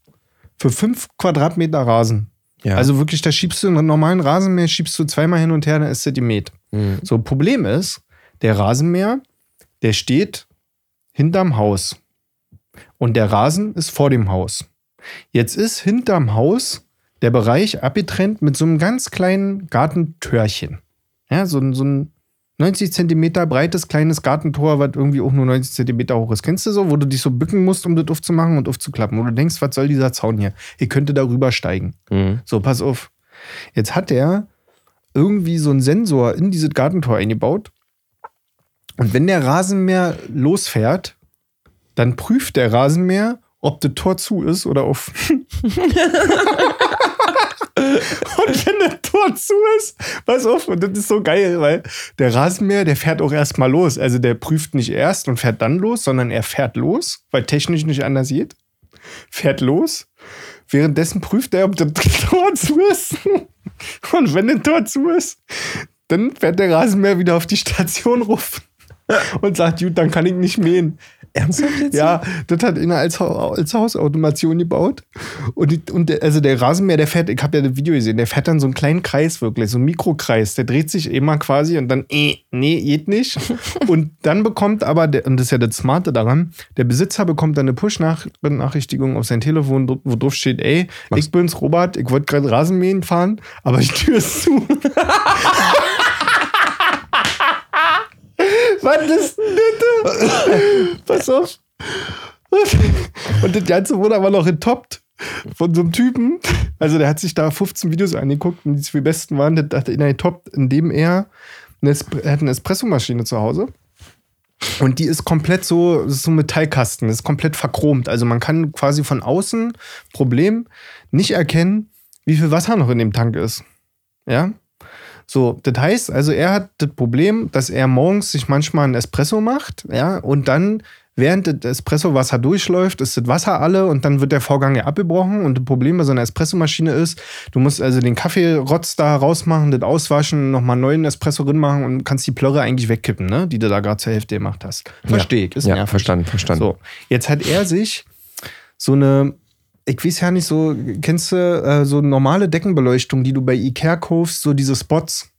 für fünf Quadratmeter Rasen. Ja. Also wirklich, da schiebst du einen normalen Rasenmäher, schiebst du zweimal hin und her, dann ist der gemäht. Mhm. So, Problem ist, der Rasenmäher, der steht hinterm Haus. Und der Rasen ist vor dem Haus. Jetzt ist hinterm Haus der Bereich abgetrennt mit so einem ganz kleinen Gartentörchen. Ja, so, so ein 90 Zentimeter breites kleines Gartentor, was irgendwie auch nur 90 Zentimeter hoch ist. Kennst du so, wo du dich so bücken musst, um das aufzumachen und aufzuklappen? Wo du denkst, was soll dieser Zaun hier? Ich könnte darüber steigen. Mhm. So, pass auf. Jetzt hat er irgendwie so einen Sensor in dieses Gartentor eingebaut. Und wenn der Rasenmäher losfährt, dann prüft der Rasenmäher, ob das Tor zu ist oder auf. und wenn zu ist, pass auf, und das ist so geil, weil der Rasenmäher, der fährt auch erstmal los. Also der prüft nicht erst und fährt dann los, sondern er fährt los, weil technisch nicht anders geht. Fährt los. Währenddessen prüft er, ob das Tor zu ist. Und wenn das Tor zu ist, Dann fährt der Rasenmäher wieder auf die Station rufen und sagt, gut, dann kann ich nicht mähen. Ernsthaft jetzt? Ja, das hat einer als, als Hausautomation gebaut. Und, die, und der, also der Rasenmäher, der fährt, ich habe ja das Video gesehen, der fährt dann so einen kleinen Kreis wirklich, so einen Mikrokreis. Der dreht sich immer quasi und dann, eh, nee, geht nicht. und dann bekommt aber, der, und das ist ja das Smarte daran, der Besitzer bekommt dann eine Push-Benachrichtigung auf sein Telefon, wo drauf steht, ey, Was? ich bin's, Robert, ich wollte gerade Rasenmähen fahren, aber die Tür ist zu. Was ist denn das? Pass auf. Und das Ganze wurde aber noch entoppt von so einem Typen. Also der hat sich da 15 Videos angeguckt und die zwei besten waren, der hat ihn entoppt, indem er eine, er hat eine Espressomaschine zu Hause. Und die ist komplett so, ist so ein Metallkasten, ist komplett verchromt. Also man kann quasi von außen, Problem, nicht erkennen, wie viel Wasser noch in dem Tank ist. Ja? So, das heißt, also er hat das Problem, dass er morgens sich manchmal einen Espresso macht, ja, und dann während das Espresso-Wasser durchläuft, ist das Wasser alle und dann wird der Vorgang ja abgebrochen. Und das Problem bei so einer Espressomaschine ist, du musst also den Kaffeerotz da rausmachen, das auswaschen, nochmal einen neuen Espresso drin machen und kannst die Plörre eigentlich wegkippen, ne? die du da gerade zur Hälfte gemacht hast. Verstehe ich. Ist ja, verstanden, verstanden. So, jetzt hat er sich so eine ich weiß ja nicht so, kennst du äh, so normale Deckenbeleuchtung, die du bei Ikea kaufst, so diese Spots?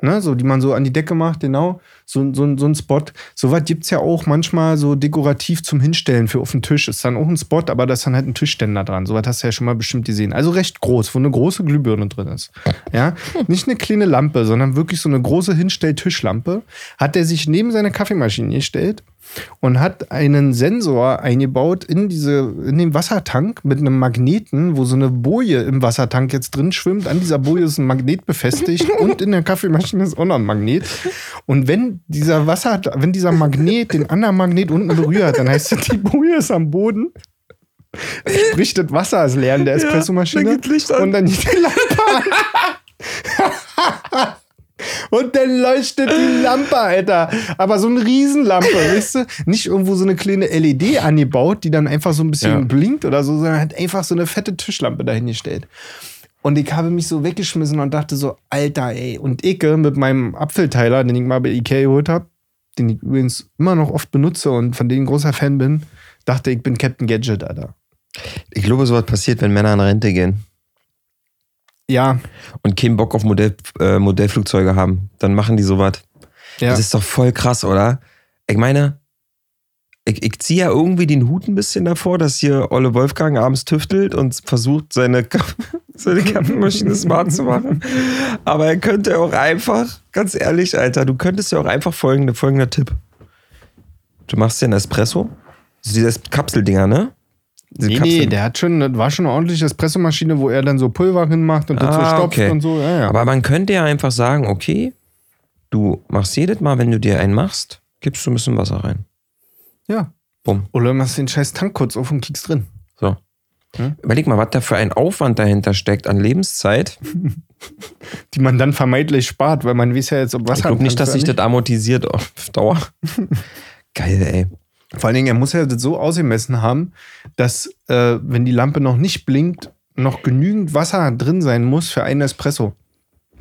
Ne, so die man so an die Decke macht, genau, so, so, so ein Spot. Sowas gibt es ja auch manchmal so dekorativ zum Hinstellen für auf den Tisch. Ist dann auch ein Spot, aber da ist dann halt ein Tischständer dran. Sowas hast du ja schon mal bestimmt gesehen. Also recht groß, wo eine große Glühbirne drin ist. Ja, nicht eine kleine Lampe, sondern wirklich so eine große Hinstell-Tischlampe. Hat er sich neben seine Kaffeemaschine gestellt und hat einen Sensor eingebaut in diese in den Wassertank mit einem Magneten, wo so eine Boje im Wassertank jetzt drin schwimmt. An dieser Boje ist ein Magnet befestigt und in der Kaffeemaschine ist auch noch ein Magnet. Und wenn dieser Wasser, wenn dieser Magnet den anderen Magnet unten berührt, dann heißt das, die Boje ist am Boden. Sprich, das Wasser ist leer in der Espressomaschine. Ja, und dann die Lampe an. Und dann leuchtet die Lampe, Alter. Aber so eine Riesenlampe, weißt du? Nicht irgendwo so eine kleine LED angebaut, die dann einfach so ein bisschen ja. blinkt oder so, sondern hat einfach so eine fette Tischlampe dahingestellt. Und ich habe mich so weggeschmissen und dachte so, Alter, ey. Und Icke mit meinem Apfelteiler, den ich mal bei Ikea geholt habe, den ich übrigens immer noch oft benutze und von dem ich ein großer Fan bin, dachte ich bin Captain Gadget, Alter. Ich glaube, sowas passiert, wenn Männer in Rente gehen. Ja. Und keinen Bock auf Modell, äh, Modellflugzeuge haben. Dann machen die sowas. Ja. Das ist doch voll krass, oder? Ich meine, ich, ich ziehe ja irgendwie den Hut ein bisschen davor, dass hier Olle Wolfgang abends tüftelt und versucht, seine, seine Kaffeemaschine smart zu machen. Aber er könnte auch einfach, ganz ehrlich, Alter, du könntest ja auch einfach folgende, folgender Tipp. Du machst dir einen Espresso. Also diese Kapseldinger, ne? Diese nee, nee, der hat schon, war schon eine ordentliche Espressomaschine, wo er dann so Pulver hinmacht und ah, dazu stopft okay. und so. Ja, ja. Aber man könnte ja einfach sagen, okay, du machst jedes Mal, wenn du dir einen machst, gibst du ein bisschen Wasser rein. Ja. Bumm. Oder machst den scheiß Tank kurz auf und kiekst drin. So. Hm? Überleg mal, was da für ein Aufwand dahinter steckt an Lebenszeit. Die man dann vermeintlich spart, weil man weiß ja jetzt, ob Wasser. Ich glaube nicht, dass sich das amortisiert auf Dauer. Geil, ey. Vor allen Dingen, er muss ja das so ausgemessen haben, dass, äh, wenn die Lampe noch nicht blinkt, noch genügend Wasser drin sein muss für einen Espresso.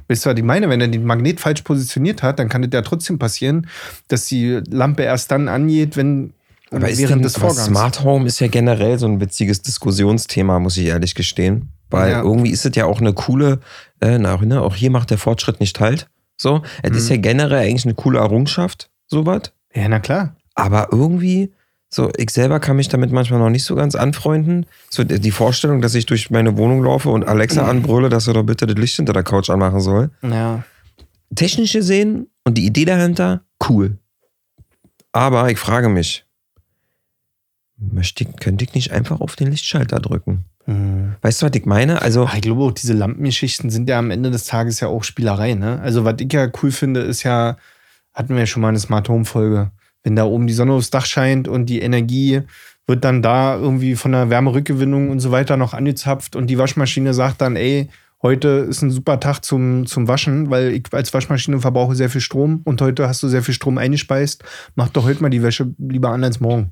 Wisst ihr, was ich meine? Wenn er den Magnet falsch positioniert hat, dann kann es ja trotzdem passieren, dass die Lampe erst dann angeht, wenn aber während denn, des Vorgangs. Smart Home ist ja generell so ein witziges Diskussionsthema, muss ich ehrlich gestehen. Weil ja. irgendwie ist es ja auch eine coole, äh, na, ne, auch hier macht der Fortschritt nicht halt. So, es mhm. ist ja generell eigentlich eine coole Errungenschaft, sowas. Ja, na klar. Aber irgendwie, so, ich selber kann mich damit manchmal noch nicht so ganz anfreunden. So, die Vorstellung, dass ich durch meine Wohnung laufe und Alexa anbrülle, dass er doch bitte das Licht hinter der Couch anmachen soll. Ja. Technisch gesehen und die Idee dahinter, cool. Aber ich frage mich, möchte ich, könnte ich nicht einfach auf den Lichtschalter drücken? Hm. Weißt du, was ich meine? Also, ich glaube, auch diese Lampengeschichten sind ja am Ende des Tages ja auch Spielerei. Ne? Also, was ich ja cool finde, ist ja, hatten wir ja schon mal eine Smart Home Folge wenn da oben die Sonne aufs Dach scheint und die Energie wird dann da irgendwie von der Wärmerückgewinnung und so weiter noch angezapft und die Waschmaschine sagt dann, ey, heute ist ein super Tag zum, zum Waschen, weil ich als Waschmaschine verbrauche sehr viel Strom und heute hast du sehr viel Strom eingespeist. Mach doch heute mal die Wäsche lieber an als morgen.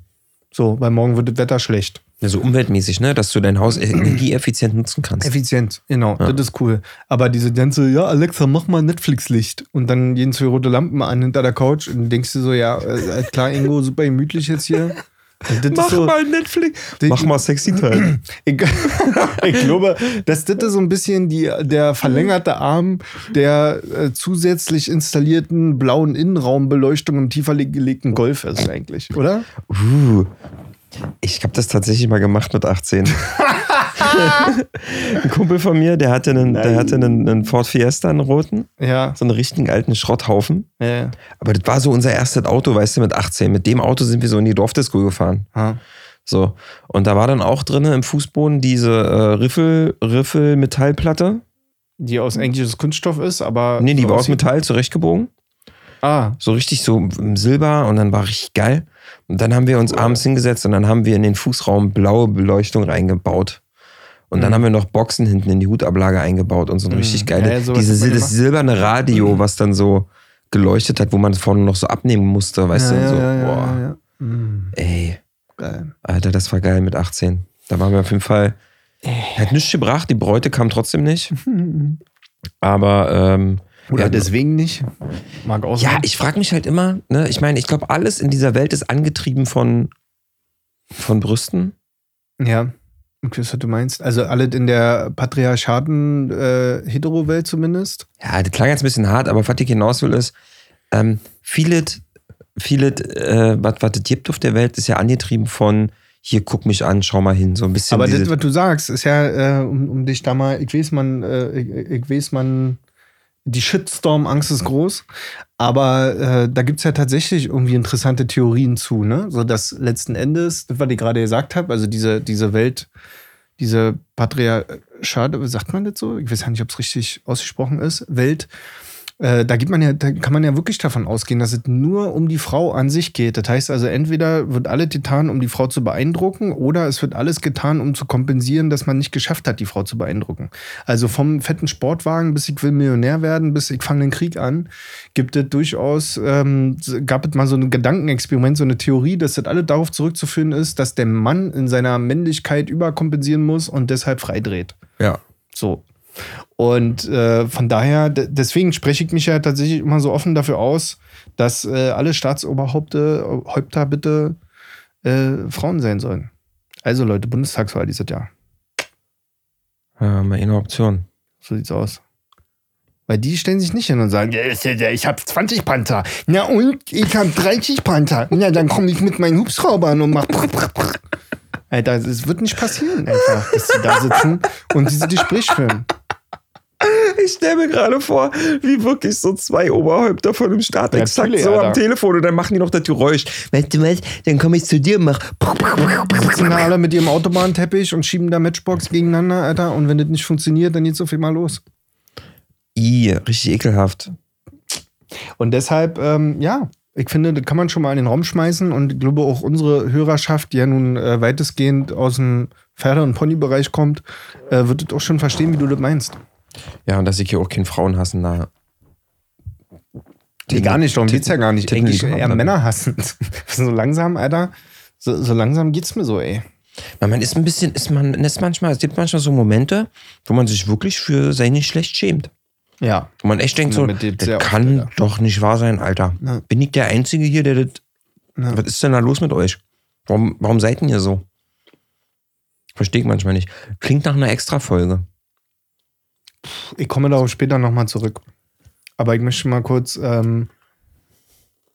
So, weil morgen wird das Wetter schlecht. Also umweltmäßig, ne? Dass du dein Haus energieeffizient nutzen kannst. Effizient, genau, Ja. das ist cool. Aber diese ganze, ja, Alexa, mach mal Netflix-Licht und dann jeden zwei rote Lampen an hinter der Couch und denkst du so, ja, äh, klar, Ingo, super gemütlich jetzt hier. Das Mach so, mal Netflix. Die- Mach mal Sexy Time. Ich, ich glaube, dass das so ein bisschen die, der verlängerte Arm der äh, zusätzlich installierten blauen Innenraumbeleuchtung im tiefer gelegten Golf ist eigentlich, oder? Uh. Ich habe das tatsächlich mal gemacht mit 18. Ein Kumpel von mir, der hatte einen, der hatte einen, einen Ford Fiesta, einen roten, Ja. so einen richtigen alten Schrotthaufen. ja. Aber das war so unser erstes Auto, weißt du, mit 18. Mit dem Auto sind wir so in die Dorfdisco gefahren. ja. So. Und da war dann auch drin im Fußboden diese äh, Riffel, Riffel Metallplatte. Die aus aus Kunststoff ist, aber. Nee, die so war aus Metall zurechtgebogen. Ah, So richtig so im Silber und dann war richtig geil. Und dann haben wir uns abends hingesetzt und dann haben wir in den Fußraum blaue Beleuchtung reingebaut. Und dann Mhm. haben wir noch Boxen hinten in die Hutablage eingebaut und so ein Mhm. richtig geile, Ja, ja, diese, das silberne Radio, was dann so geleuchtet hat, wo man vorne noch so abnehmen musste, weißt ja, du? ja, so, ja, ja, boah, ja. Mhm, ey, geil. Alter, das war geil mit 18. Da waren wir auf jeden Fall, hat nichts gebracht, die Bräute kam trotzdem nicht. Aber ähm, Oder ja, deswegen nicht. Mag auch Ja, sein. ich frage mich halt immer, ne, ich meine, ich glaube, alles in dieser Welt ist angetrieben von, von Brüsten. Ja, ich was du meinst. Also alle in der patriarchaten äh, Hetero-Welt zumindest. Ja, das klang jetzt ein bisschen hart, aber was ich hinaus will, ist, ähm, viele, viele, äh, was, es gibt auf der Welt, ist ja angetrieben von, hier, guck mich an, schau mal hin, so ein bisschen. Aber das, was du sagst, ist ja, äh, um, um dich da mal, ich weiß, man, äh, ich, ich weiß, man, die Shitstorm-Angst ist groß, aber äh, da gibt es ja tatsächlich irgendwie interessante Theorien zu, ne? So dass letzten Endes, was ich gerade gesagt habe, also diese, diese Welt, diese Patriarchat, sagt man das so? Ich weiß ja nicht, ob es richtig ausgesprochen ist, Welt. Äh, da, gibt man ja, da kann man ja wirklich davon ausgehen, dass es nur um die Frau an sich geht. Das heißt also, entweder wird alles getan, um die Frau zu beeindrucken, oder es wird alles getan, um zu kompensieren, dass man nicht geschafft hat, die Frau zu beeindrucken. Also vom fetten Sportwagen bis ich will Millionär werden, bis ich fange den Krieg an, gibt es durchaus, ähm, gab es mal so ein Gedankenexperiment, so eine Theorie, dass das alles darauf zurückzuführen ist, dass der Mann in seiner Männlichkeit überkompensieren muss und deshalb freidreht. ja. So. Und äh, von daher, deswegen spreche ich mich ja tatsächlich immer so offen dafür aus, dass äh, alle Staatsoberhäupter Häupter bitte äh, Frauen sein sollen. Also Leute, Bundestagswahl dieses Jahr. ja, mal eine Option. So sieht's aus. Weil die stellen sich nicht hin und sagen, ich habe 20 Panther. Na und? Ich habe 30 Panther. Na, dann komme ich mit meinen Hubschraubern und mach. Alter, es wird nicht passieren, einfach, dass sie da sitzen und diese Gespräch führen. Ich stelle mir gerade vor, wie wirklich so zwei Oberhäupter von dem Staat Ja, exakt natürlich, so am Alter. Telefon und dann machen die noch das Geräusch. Weißt du was, dann komme ich zu dir und mach. sitzen da alle mit ihrem Autobahnteppich und schieben da Matchbox gegeneinander, Alter. Und wenn das nicht funktioniert, dann geht's auf einmal los. I, richtig ekelhaft. Und deshalb, ähm, ja, ich finde, das kann man schon mal in den Raum schmeißen. Und ich glaube auch unsere Hörerschaft, die ja nun äh, weitestgehend aus dem Pferde- und Ponybereich kommt, äh, wird das auch schon verstehen, wie du das meinst. Ja, und dass ich hier auch keinen Frauen hassen, da. Nee, gar nicht, darum geht's ja gar nicht. Eigentlich eher. Männer hassen. so langsam, Alter, so, so langsam geht's mir so, ey. Man ist ein bisschen, ist man, ist manchmal, es gibt manchmal so Momente, wo man sich wirklich für sein Geschlecht schämt. Ja. Wo man echt denkt so, das oft, kann Alter. doch nicht wahr sein, Alter. Ja. Bin ich der Einzige hier, der das. Ja. Was ist denn da los mit euch? Warum, warum seid ihr so? Verstehe ich manchmal nicht. Klingt nach einer Extra-Folge. Ich komme darauf später nochmal zurück. Aber ich möchte mal kurz, ähm,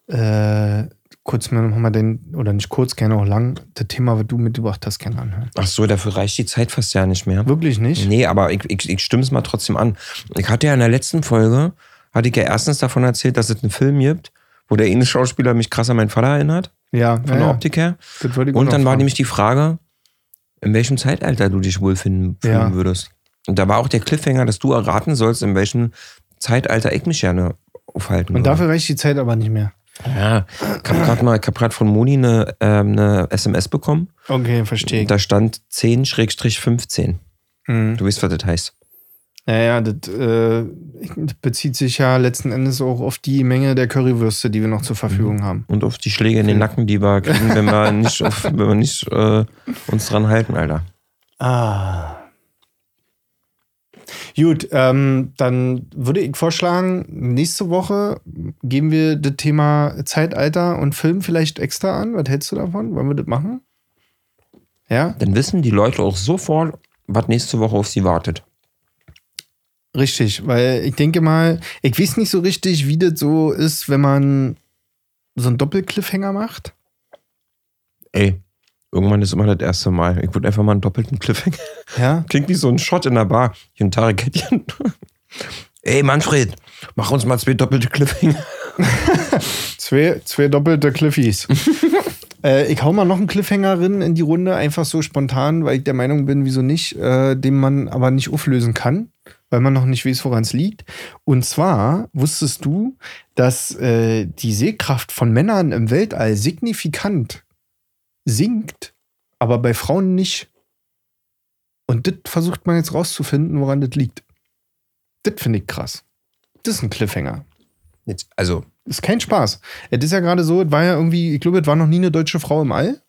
äh, kurz mir nochmal den, oder nicht kurz, gerne auch lang, das Thema, was du mitgebracht hast, gerne anhören. Ach so, dafür reicht die Zeit fast ja nicht mehr. Wirklich nicht? Nee, aber ich, ich, ich stimme es mal trotzdem an. Ich hatte ja in der letzten Folge, hatte ich ja erstens davon erzählt, dass es einen Film gibt, wo der eine Schauspieler mich krass an meinen Vater erinnert, Ja, von ja, der. Optik her. Und dann war nämlich die Frage, in welchem Zeitalter du dich wohlfinden Ja. würdest. Und da war auch der Cliffhanger, dass du erraten sollst, in welchem Zeitalter ich mich gerne aufhalten Und dafür reicht die Zeit aber nicht mehr. Ja, ich habe gerade mal, ich habe gerade von Moni eine, ähm, eine SMS bekommen. Okay, verstehe. Da stand 10-15. Mhm. Du weißt, was das heißt. Naja, das äh, bezieht sich ja letzten Endes auch auf die Menge der Currywürste, die wir noch zur Verfügung Mhm. haben. Und auf die Schläge in den Nacken, die wir kriegen, wenn wir nicht, auf, wenn wir nicht äh, uns dran halten, Alter. Ah. Gut, ähm, dann würde ich vorschlagen, nächste Woche geben wir das Thema Zeitalter und Film vielleicht extra an. Was hältst du davon? Wollen wir das machen? Ja, Dann wissen die Leute auch sofort, was nächste Woche auf sie wartet. richtig, weil ich denke mal, ich weiß nicht so richtig, wie das so ist, wenn man so einen Doppelcliffhanger macht. Ey, irgendwann ist immer das erste Mal. Ich würde einfach mal einen doppelten Cliffhanger. Ja, Klingt wie so ein Shot in der Bar. Hier ein Tarek. Ey, Manfred, mach uns mal zwei doppelte Cliffhanger. Zwei, zwei doppelte Cliffies. äh, ich hau mal noch einen Cliffhanger rein in die Runde, einfach so spontan, weil ich der Meinung bin, wieso nicht, äh, den man aber nicht auflösen kann, weil man noch nicht weiß, woran es liegt. Und zwar wusstest du, dass äh, die Sehkraft von Männern im Weltall signifikant sinkt, aber bei Frauen nicht. Und das versucht man jetzt rauszufinden, woran das liegt. Das finde ich krass. Das ist ein Cliffhanger. Jetzt, also, Ist kein Spaß. Es ist ja gerade so, es war ja irgendwie, ich glaube, es war noch nie eine deutsche Frau im All.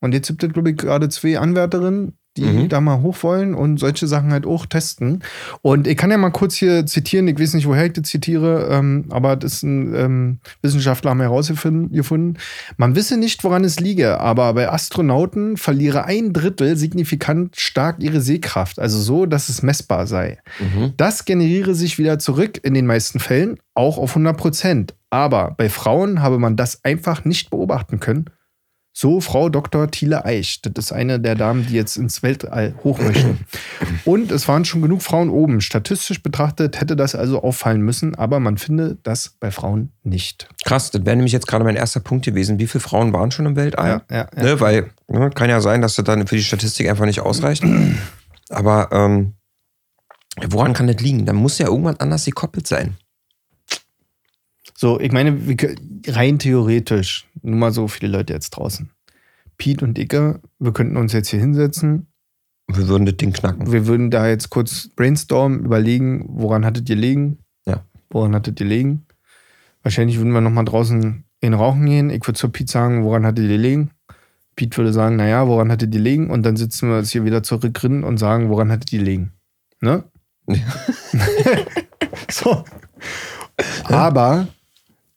Und jetzt gibt es, glaube ich, gerade zwei Anwärterinnen, die Mhm. da mal hoch wollen und solche Sachen halt auch testen. Und ich kann ja mal kurz hier zitieren, ich weiß nicht, woher ich das zitiere, ähm, aber das ist ein ähm, Wissenschaftler haben herausgefunden, gefunden. man wisse nicht, woran es liege, aber bei Astronauten verliere ein Drittel signifikant stark ihre Sehkraft, also so, dass es messbar sei. mhm. Das generiere sich wieder zurück in den meisten Fällen, auch auf 100 Prozent. Aber bei Frauen habe man das einfach nicht beobachten können. So Frau Dr. Thiele Eich. Das ist eine der Damen, die jetzt ins Weltall hoch möchten. Und es waren schon genug Frauen oben. Statistisch betrachtet hätte das also auffallen müssen, aber man findet das bei Frauen nicht. krass, das wäre nämlich jetzt gerade mein erster Punkt gewesen. Wie viele Frauen waren schon im Weltall? ja, ja. Ne, weil ne, kann ja sein, dass das dann für die Statistik einfach nicht ausreicht. Aber ähm, woran kann das liegen? Da muss ja irgendwas anders gekoppelt sein. So, ich meine, rein theoretisch, nur mal so viele Leute jetzt draußen. Pete und Icke, wir könnten uns jetzt hier hinsetzen, Wir würden das Ding knacken. Wir würden da jetzt kurz brainstormen, überlegen, woran hattet ihr liegen? Ja. Woran hattet ihr liegen? Wahrscheinlich würden wir nochmal draußen in Rauchen gehen. Ich würde zu Pete sagen, woran hattet ihr liegen? Pete würde sagen, naja, woran hattet ihr liegen? Und dann sitzen wir jetzt hier wieder zurück drin und sagen, woran hattet ihr liegen? Ne? so. Aber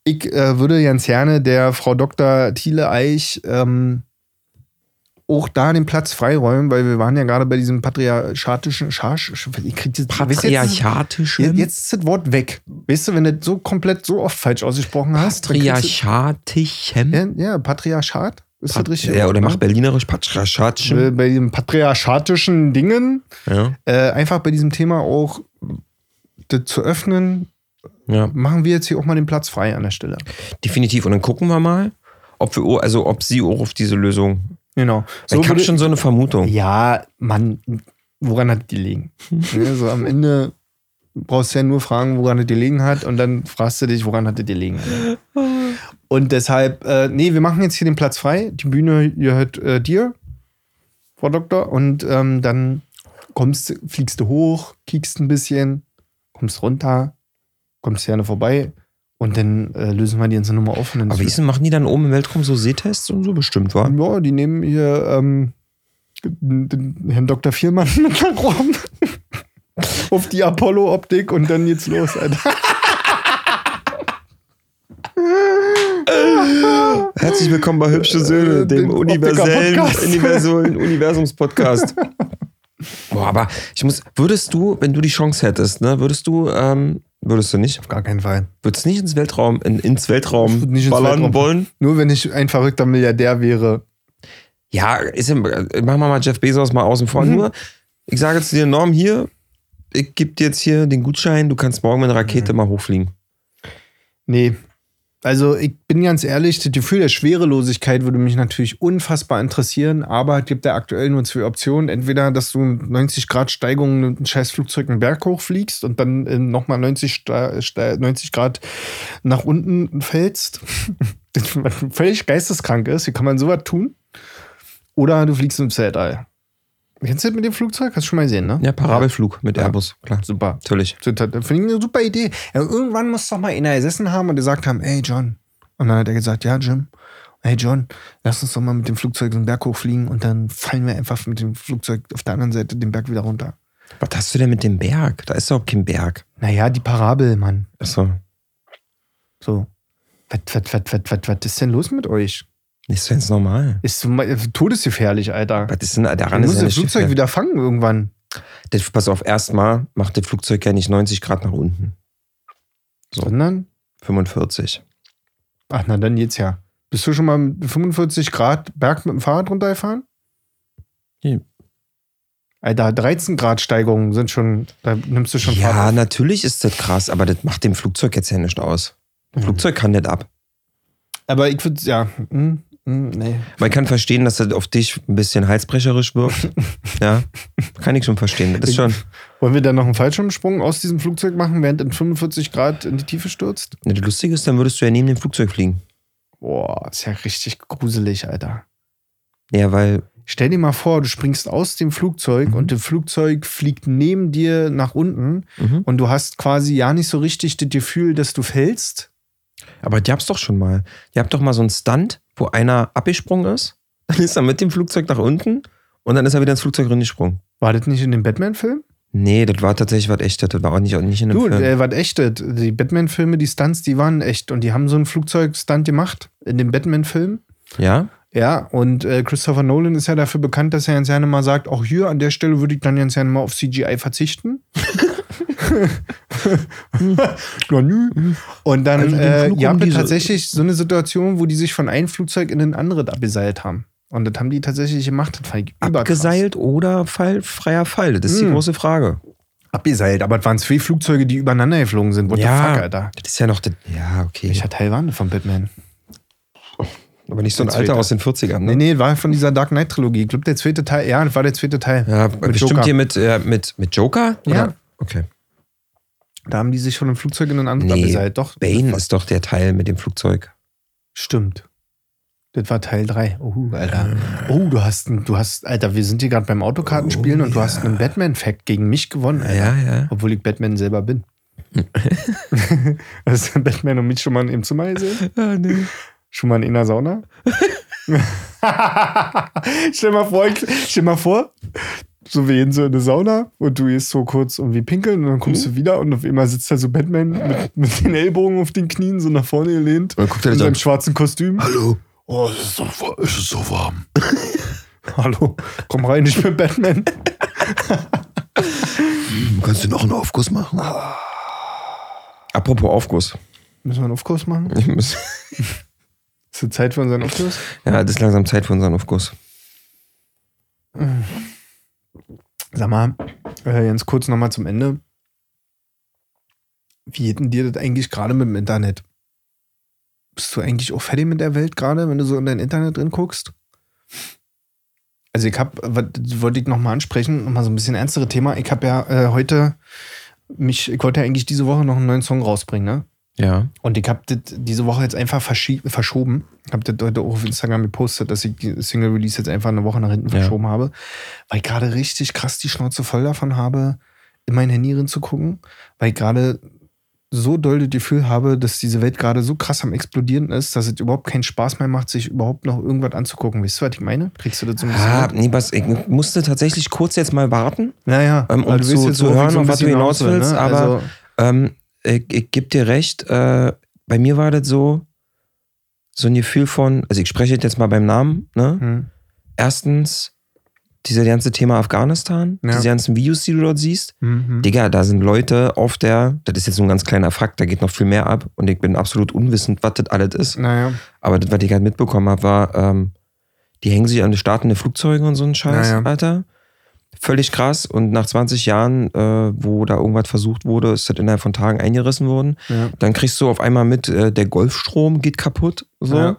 ich äh, würde ganz gerne der Frau Dr. Thiele Eich ähm, auch da den Platz freiräumen, weil wir waren ja gerade bei diesem patriarchatischen Scharsch. Ich krieg jetzt, Patriarchatische. Jetzt, jetzt ist das Wort weg. Weißt du, wenn du das so komplett so oft falsch ausgesprochen hast. Patriarchatischem. Ja, ja, Patriarchat. Ist das richtig? Ja, oder mach berlinerisch patriarchatischem. Äh, Bei diesen patriarchatischen Dingen Ja. äh, einfach bei diesem Thema auch das zu öffnen, ja, machen wir jetzt hier auch mal den Platz frei an der Stelle. definitiv. Und dann gucken wir mal, ob wir, also ob sie auch auf diese Lösung. Genau. ich habe schon so eine Vermutung. Ja, Mann, woran hat die liegen? ja, so am Ende brauchst du ja nur fragen, woran es dir liegen hat und dann fragst du dich, woran hat dir liegen. Und deshalb, äh, nee, wir machen jetzt hier den Platz frei. Die Bühne gehört äh, dir, Frau Doktor, und ähm, dann kommst, fliegst du hoch, kiekst ein bisschen, kommst runter, kommst gerne vorbei und dann äh, lösen wir die ganze Nummer auf. Aber wie machen die dann oben im Weltraum so Sehtests und so bestimmt, wa? ja, die nehmen hier ähm, den Herrn Dr. Viermann mit nach rum. Auf die Apollo-Optik und dann geht's los, Alter. Herzlich willkommen bei Hübsche Söhne, Äh, dem universellen, universellen Universums-Podcast. Boah, aber ich muss, würdest du, wenn du die Chance hättest, ne, würdest du, ähm, würdest du nicht, Auf gar keinen Fall. würdest du nicht ins Weltraum, in, ins Weltraum nicht ins ballern Weltraum. wollen? Nur wenn ich ein verrückter Milliardär wäre. Ja, ist ja, machen wir mal Jeff Bezos mal außen vor. Mhm. Nur, ich sage jetzt dir, Norm, hier, ich gebe dir jetzt hier den Gutschein, du kannst morgen mit einer Rakete mal hochfliegen. Nee. Also ich bin ganz ehrlich, das Gefühl der Schwerelosigkeit würde mich natürlich unfassbar interessieren, aber es gibt ja aktuell nur zwei Optionen. Entweder, dass du 90 Grad Steigung mit einem scheiß Flugzeug einen Berg hochfliegst und dann äh, nochmal 90, Sta- Sta- 90 Grad nach unten fällst, völlig geisteskrank ist. Wie kann man sowas tun? Oder du fliegst ins Weltall. Kennst du das mit dem Flugzeug? Hast du schon mal gesehen, ne? Ja, Parabelflug mit Ja. Airbus, klar. Super. Natürlich. Finde ich eine super Idee. Ja, irgendwann muss doch mal einer gesessen haben und gesagt haben, ey John. Und dann hat er gesagt, ja Jim, hey John, lass uns doch mal mit dem Flugzeug so einen Berg hochfliegen und dann fallen wir einfach mit dem Flugzeug auf der anderen Seite den Berg wieder runter. Was hast du denn mit dem Berg? Da ist doch kein Berg. Naja, die Parabel, Mann. Achso. So. Was, was, was, was, was, was ist denn los mit euch? Nicht so ganz normal. Ist todesgefährlich, Alter. Was ist denn Du daran? Ist musst das nicht Flugzeug wieder fangen irgendwann. das, pass auf, erstmal macht das Flugzeug ja nicht 90 Grad nach unten. So. Sondern, 45. ach na, dann geht's ja. Bist du schon mal mit 45 Grad Berg mit dem Fahrrad runtergefahren? Ja. Alter, 13 Grad Steigerungen sind schon, da nimmst du schon Ja, Fahrt auf. natürlich ist das krass, aber das macht dem Flugzeug jetzt ja nicht aus. Ein Mhm. Flugzeug kann das ab. Aber ich würde, ja, hm, nee. Man kann verstehen, dass das auf dich ein bisschen halsbrecherisch wirkt. ja, kann ich schon verstehen. Das ist schon. Wollen wir dann noch einen Fallschirmsprung aus diesem Flugzeug machen, während in 45 Grad in die Tiefe stürzt? Ne, Das Lustige ist, dann würdest du ja neben dem Flugzeug fliegen. Boah, ist ja richtig gruselig, Alter. Ja, weil. Stell dir mal vor, du springst aus dem Flugzeug Mhm. und das Flugzeug fliegt neben dir nach unten Mhm. und du hast quasi ja nicht so richtig das Gefühl, dass du fällst. Aber die hab's doch schon mal. Ihr habt doch mal so einen Stunt, wo einer abgesprungen ist. Dann ist er mit dem Flugzeug nach unten und dann ist er wieder ins Flugzeug reingesprungen. War das nicht in dem Batman-Film? Nee, das war tatsächlich was echtes. Das war auch nicht, auch nicht in einem Du, Film. äh, was echt. das. Die Batman-Filme, die Stunts, die waren echt. Und die haben so einen Flugzeugstunt gemacht in dem Batman-Film. ja? Ja, und äh, Christopher Nolan ist ja dafür bekannt, dass er ganz gerne mal sagt, auch hier an der Stelle würde ich dann ganz gerne mal auf CGI verzichten. Na nü. Und dann, Also äh, ihr um habt diese- tatsächlich so eine Situation, wo die sich von einem Flugzeug in ein anderes abgeseilt haben. Und das haben die tatsächlich gemacht. Das fand ich überkrass. Abgeseilt oder Fall, freier Fall? Das ist die Mhm. große Frage. Abgeseilt, aber es waren zwei Flugzeuge, die übereinander geflogen sind. What Ja. the fuck, Alter? Das ist ja noch. Ja, okay. Welcher Teil waren das von Batman? Aber nicht so ein Alter aus den 40ern. Ne? Nee, nee, war von dieser Dark Knight Trilogie. Ich glaube, der zweite Teil, ja, das war der zweite Teil. Ja, Mit bestimmt Joker. hier mit, äh, mit, mit Joker? Ja. Oder? Okay. Da haben die sich von einem Flugzeug in ein anderes Nee, abgeseilt. Doch. Bane ist doch der Teil mit dem Flugzeug. Stimmt. Das war Teil 3. Oh, Alter. Oh, du hast, du hast, Alter, wir sind hier gerade beim Autokartenspielen Oh, und du ja. hast einen Batman-Fact gegen mich gewonnen, Alter. Ja, ja. Obwohl ich Batman selber bin. Hast du Batman und mich schon mal im Zimmer gesehen? Ah, nee. Schon mal in einer Sauna? stell mal vor, ich- stell mal vor, so wir gehen so in eine Sauna und du gehst so kurz irgendwie pinkeln und dann kommst du wieder und auf einmal sitzt da so Batman mit, mit den Ellbogen auf den Knien so nach vorne gelehnt Und guckt er in seinem schwarzen Kostüm. Hallo. Oh, es ist so, es ist so warm. Hallo, komm rein, ich bin Batman. Hm, kannst du noch einen Aufguss machen? Apropos Aufguss. Müssen wir einen Aufguss machen? Ich muss, Ist es Zeit für unseren Aufguss? ja, das ist langsam Zeit für unseren Aufguss. Sag mal, äh, ganz kurz nochmal zum Ende. Wie geht denn dir das eigentlich gerade mit dem Internet? Bist du eigentlich auch fertig mit der Welt gerade, wenn du so in dein Internet drin guckst? Also ich was wollte ich nochmal ansprechen, nochmal so ein bisschen ernstere Thema. Ich habe ja äh, heute mich, ich wollte ja eigentlich diese Woche noch einen neuen Song rausbringen, ne? Ja. Und ich habe das diese Woche jetzt einfach verschoben. Ich habe das heute auch auf Instagram gepostet, dass ich die Single Release jetzt einfach eine Woche nach hinten Ja. verschoben habe, weil ich gerade richtig krass die Schnauze voll davon habe, in mein Handy rein zu gucken, weil ich gerade so doll das Gefühl habe, dass diese Welt gerade so krass am explodieren ist, dass es überhaupt keinen Spaß mehr macht, sich überhaupt noch irgendwas anzugucken. Weißt du, was ich meine? Kriegst du das so ein bisschen? Ah, mit? nee, was, ich musste tatsächlich kurz jetzt mal warten, Naja, ähm, um weißt zu- zu hören, auf was du hinaus will, willst, aber- Also, Ähm, ich, ich gebe dir recht, äh, bei mir war das so, so ein Gefühl von, also ich spreche jetzt mal beim Namen, ne? hm. Erstens, dieses ganze Thema Afghanistan, Ja. diese ganzen Videos, die du dort siehst. Mhm. Digga, da sind Leute auf der, das ist jetzt so ein ganz kleiner Fakt, da geht noch viel mehr ab und ich bin absolut unwissend, was das alles ist. Naja, Aber das, was ich halt mitbekommen habe, war, ähm, die hängen sich an die startende Flugzeuge und so einen Scheiß, Naja. Alter. Völlig krass. Und nach 20 Jahren, äh, wo da irgendwas versucht wurde, ist das innerhalb von Tagen eingerissen worden. ja. Dann kriegst du auf einmal mit, äh, der Golfstrom geht kaputt. So. Ja.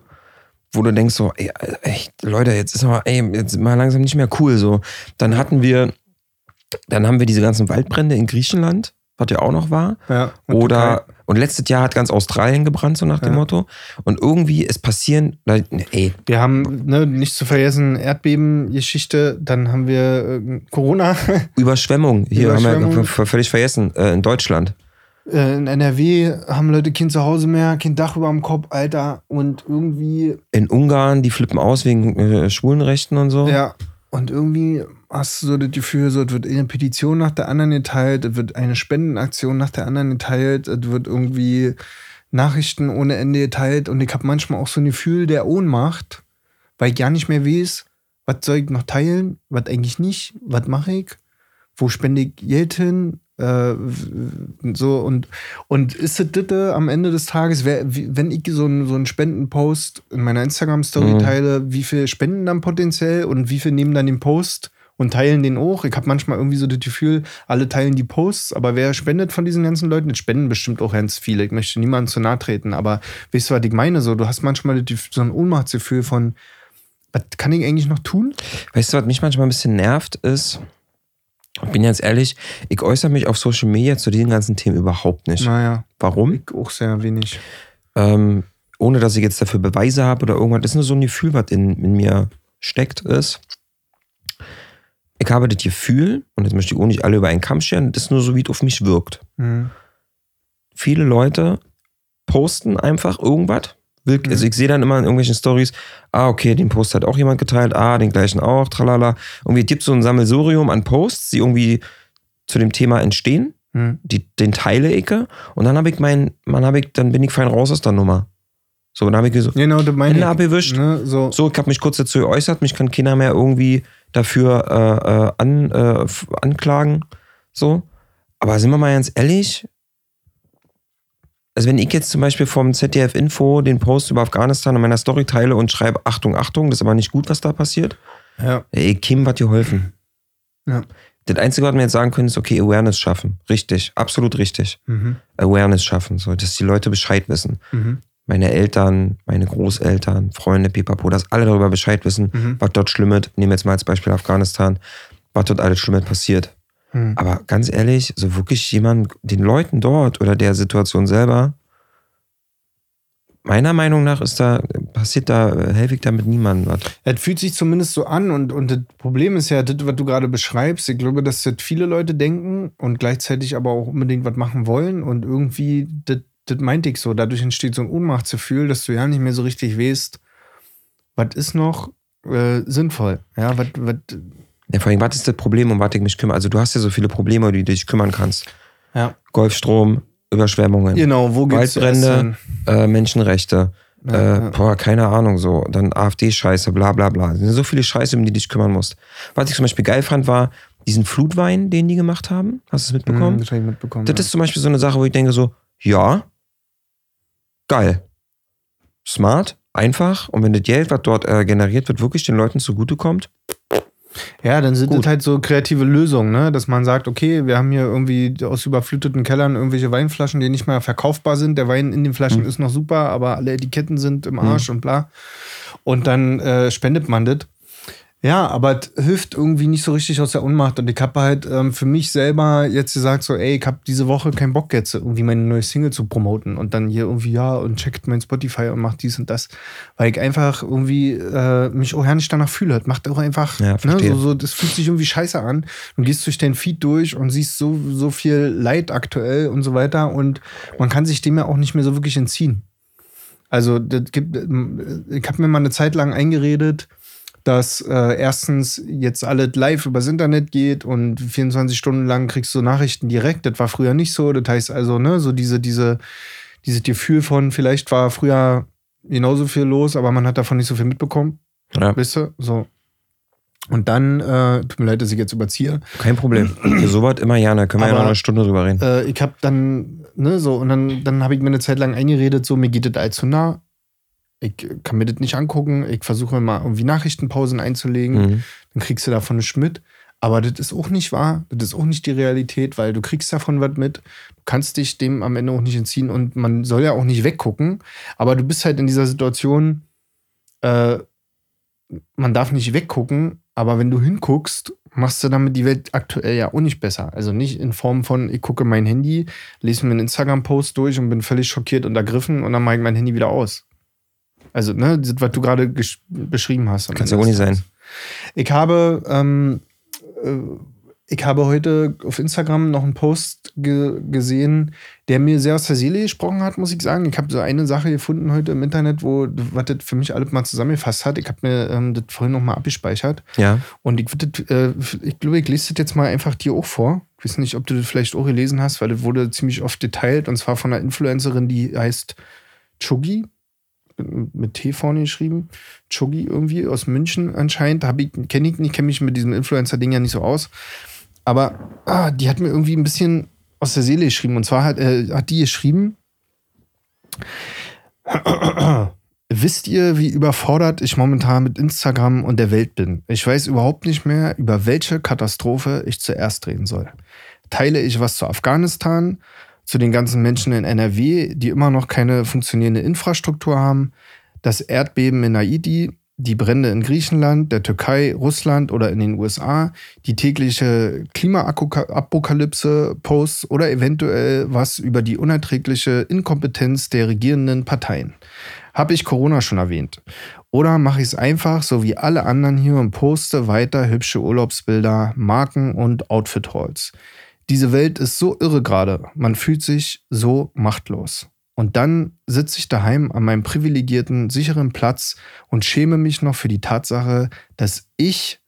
Wo du denkst so, ey, echt, Leute, jetzt ist aber, ey, jetzt mal langsam nicht mehr cool. So. Dann hatten wir, dann haben wir diese ganzen Waldbrände in Griechenland. Was ja auch noch war. Ja. und Oder, Türkei. und letztes Jahr hat ganz Australien gebrannt, so nach dem Ja. Motto. Und irgendwie, es passieren, ne, ey, Wir haben, ne, nicht zu vergessen, Erdbebengeschichte, dann haben wir äh, Corona. Überschwemmung. Hier haben Überschwemmung. wir v- völlig vergessen, äh, in Deutschland. Äh, In NRW haben Leute kein Zuhause mehr, kein Dach über dem Kopf, Alter. Und irgendwie, In Ungarn, die flippen aus wegen äh, Schwulenrechten und so. ja, und irgendwie hast du so das Gefühl, so, es wird eine Petition nach der anderen geteilt, es wird eine Spendenaktion nach der anderen geteilt, es wird irgendwie Nachrichten ohne Ende geteilt. Und ich habe manchmal auch so ein Gefühl der Ohnmacht, weil ich gar nicht mehr weiß, was soll ich noch teilen, was eigentlich nicht, was mache ich, wo spende ich Geld hin, äh, so und, und ist es das am Ende des Tages, wer, wenn ich so einen so einen Spendenpost in meiner Instagram-Story Mhm. teile, wie viel spenden dann potenziell und wie viel nehmen dann den Post und teilen den auch? Ich habe manchmal irgendwie so das Gefühl, alle teilen die Posts, aber wer spendet von diesen ganzen Leuten? Das spenden bestimmt auch ganz viele. Ich möchte niemandem zu nahe treten, aber weißt du, was ich meine? So, du hast manchmal so ein Ohnmachtsgefühl von, was kann ich eigentlich noch tun? Weißt du, was mich manchmal ein bisschen nervt, ist, ich bin ganz ehrlich, ich äußere mich auf Social Media zu diesen ganzen Themen überhaupt nicht. Naja, Warum? ich auch sehr wenig. Ähm, ohne dass ich jetzt dafür Beweise habe oder irgendwas. Das ist nur so ein Gefühl, was in, in mir steckt, ist. Ich habe das Gefühl, und jetzt möchte ich auch nicht alle über einen Kamm scheren, das ist nur so, wie es auf mich wirkt. Mhm. Viele Leute posten einfach irgendwas. Mhm. Also ich sehe dann immer in irgendwelchen Stories, ah, okay, den Post hat auch jemand geteilt, ah, den gleichen auch, tralala. Irgendwie gibt es so ein Sammelsurium an Posts, die irgendwie zu dem Thema entstehen. Mhm. die, den teile ich und dann habe ich mein, dann habe ich, dann bin ich fein raus aus der Nummer. So, dann habe ich gesagt, Genau, Hände ich. abgewischt. Ne, so. So, ich habe mich kurz dazu geäußert, mich kann keiner mehr irgendwie dafür äh, äh, an, äh, anklagen. So. Aber sind wir mal ganz ehrlich, also wenn ich jetzt zum Beispiel vom ZDF Info den Post über Afghanistan in meiner Story teile und schreibe, Achtung, Achtung, das ist aber nicht gut, was da passiert, Ja. ey, Kim hat geholfen. Ja. Das Einzige, was wir jetzt sagen können, ist, okay, Awareness schaffen. Richtig, absolut richtig. Mhm. Awareness schaffen, so, dass die Leute Bescheid wissen. Mhm. Meine Eltern, meine Großeltern, Freunde, Pipapo, dass alle darüber Bescheid wissen, Mhm. was dort Schlimmes, nehmen wir jetzt mal als Beispiel Afghanistan, was dort alles Schlimmes passiert. Mhm. Aber ganz ehrlich, so wirklich jemand, den Leuten dort oder der Situation selber, meiner Meinung nach ist da, passiert da, helfe ich damit niemandem was. Es fühlt sich zumindest so an und, und das Problem ist ja, das, was du gerade beschreibst, ich glaube, dass das viele Leute denken und gleichzeitig aber auch unbedingt was machen wollen und irgendwie, das, das meinte ich so, dadurch entsteht so ein Ohnmachtsgefühl, dass du ja nicht mehr so richtig weißt, was ist noch äh, sinnvoll, ja, was, Ja, vor allem, was ist das Problem, um was ich mich kümmere? Also du hast ja so viele Probleme, um die du dich kümmern kannst. ja, Golfstrom, Überschwemmungen, genau, wo geht's Waldbrände, äh, Menschenrechte, Ja, äh, ja. boah, keine Ahnung, so, dann AfD-Scheiße, bla bla bla. Es sind so viele Scheiße, um die du dich kümmern musst. Was ich zum Beispiel geil fand, war diesen Flutwein, den die gemacht haben. Hast du es mitbekommen? Mhm, das hab ich mitbekommen. Das ist zum Beispiel so eine Sache, wo ich denke so, ja, geil. Smart, einfach. Und wenn das Geld, was dort äh, generiert wird, wirklich den Leuten zugutekommt, Ja, dann sind Gut. das halt so kreative Lösungen, ne? dass man sagt, okay, wir haben hier irgendwie aus überfluteten Kellern irgendwelche Weinflaschen, die nicht mehr verkaufbar sind. Der Wein in den Flaschen Mhm. ist noch super, aber alle Etiketten sind im Arsch und bla. Und dann äh, spendet man das. Ja, aber es hilft irgendwie nicht so richtig aus der Unmacht. Und ich habe halt ähm, für mich selber jetzt gesagt, so, ey, ich habe diese Woche keinen Bock jetzt irgendwie meine neue Single zu promoten. Und dann hier irgendwie, ja, und checkt mein Spotify und macht dies und das. Weil ich einfach irgendwie äh, mich auch nicht danach fühle. Das macht auch einfach, Ja, ne, so, so, das fühlt sich irgendwie scheiße an. Du gehst durch deinen Feed durch und siehst so, so viel Leid aktuell und so weiter. Und man kann sich dem ja auch nicht mehr so wirklich entziehen. Also, das gibt, ich habe mir mal eine Zeit lang eingeredet, dass äh, erstens jetzt alles live übers Internet geht und 24 Stunden lang kriegst du Nachrichten direkt. Das war früher nicht so. Das heißt also, ne, so diese, diese, dieses Gefühl von, vielleicht war früher genauso viel los, aber man hat davon nicht so viel mitbekommen. ja, Weißt du? So. Und dann, äh, tut mir leid, dass ich jetzt überziehe. kein Problem. Für sowas immer gerne. Können wir ja Aber- noch eine Stunde drüber reden. Äh, ich habe dann, ne, so, und dann, dann habe ich mir eine Zeit lang eingeredet, so, mir geht das allzu nah. Ich kann mir das nicht angucken. Ich versuche mal irgendwie Nachrichtenpausen einzulegen. Mhm. Dann kriegst du davon nichts mit. Aber das ist auch nicht wahr. Das ist auch nicht die Realität, weil du kriegst davon was mit. Du kannst dich dem am Ende auch nicht entziehen und man soll ja auch nicht weggucken. Aber du bist halt in dieser Situation, äh, man darf nicht weggucken, aber wenn du hinguckst, machst du damit die Welt aktuell ja auch nicht besser. Also nicht in Form von, ich gucke mein Handy, lese mir einen Instagram-Post durch und bin völlig schockiert und ergriffen und dann mache ich mein Handy wieder aus. Also, ne, was du gerade beschrieben hast. am Kann's Ende ja auch nicht sein. Ich habe, ähm, äh, ich habe heute auf Instagram noch einen Post ge gesehen, der mir sehr aus der Seele gesprochen hat, muss ich sagen. Ich habe so eine Sache gefunden heute im Internet, wo was das für mich alles mal zusammengefasst hat. Ich habe mir ähm, das vorhin noch mal abgespeichert. Ja. Und ich, das, äh, ich glaube, ich lese das jetzt mal einfach dir auch vor. Ich weiß nicht, ob du das vielleicht auch gelesen hast, weil das wurde ziemlich oft geteilt und zwar von einer Influencerin, die heißt Chuggi, mit T vorne geschrieben. Chuggi irgendwie aus München anscheinend. Kenne ich nicht, kenne mich mit diesem Influencer-Ding ja nicht so aus. Aber ah, die hat mir irgendwie ein bisschen aus der Seele geschrieben. Und zwar hat, äh, hat die geschrieben, Wisst ihr, wie überfordert ich momentan mit Instagram und der Welt bin? Ich weiß überhaupt nicht mehr, über welche Katastrophe ich zuerst reden soll. Teile ich was zu Afghanistan, zu den ganzen Menschen in NRW, die immer noch keine funktionierende Infrastruktur haben, das Erdbeben in Haiti, die Brände in Griechenland, der Türkei, Russland oder in den USA, die tägliche Klimaapokalypse, Posts oder eventuell was über die unerträgliche Inkompetenz der regierenden Parteien. Habe ich Corona schon erwähnt? Oder mache ich es einfach so wie alle anderen hier und poste weiter hübsche Urlaubsbilder, Marken und Outfit-Hauls? Diese Welt ist so irre gerade. Man fühlt sich so machtlos. Und dann sitze ich daheim an meinem privilegierten, sicheren Platz und schäme mich noch für die Tatsache, dass ich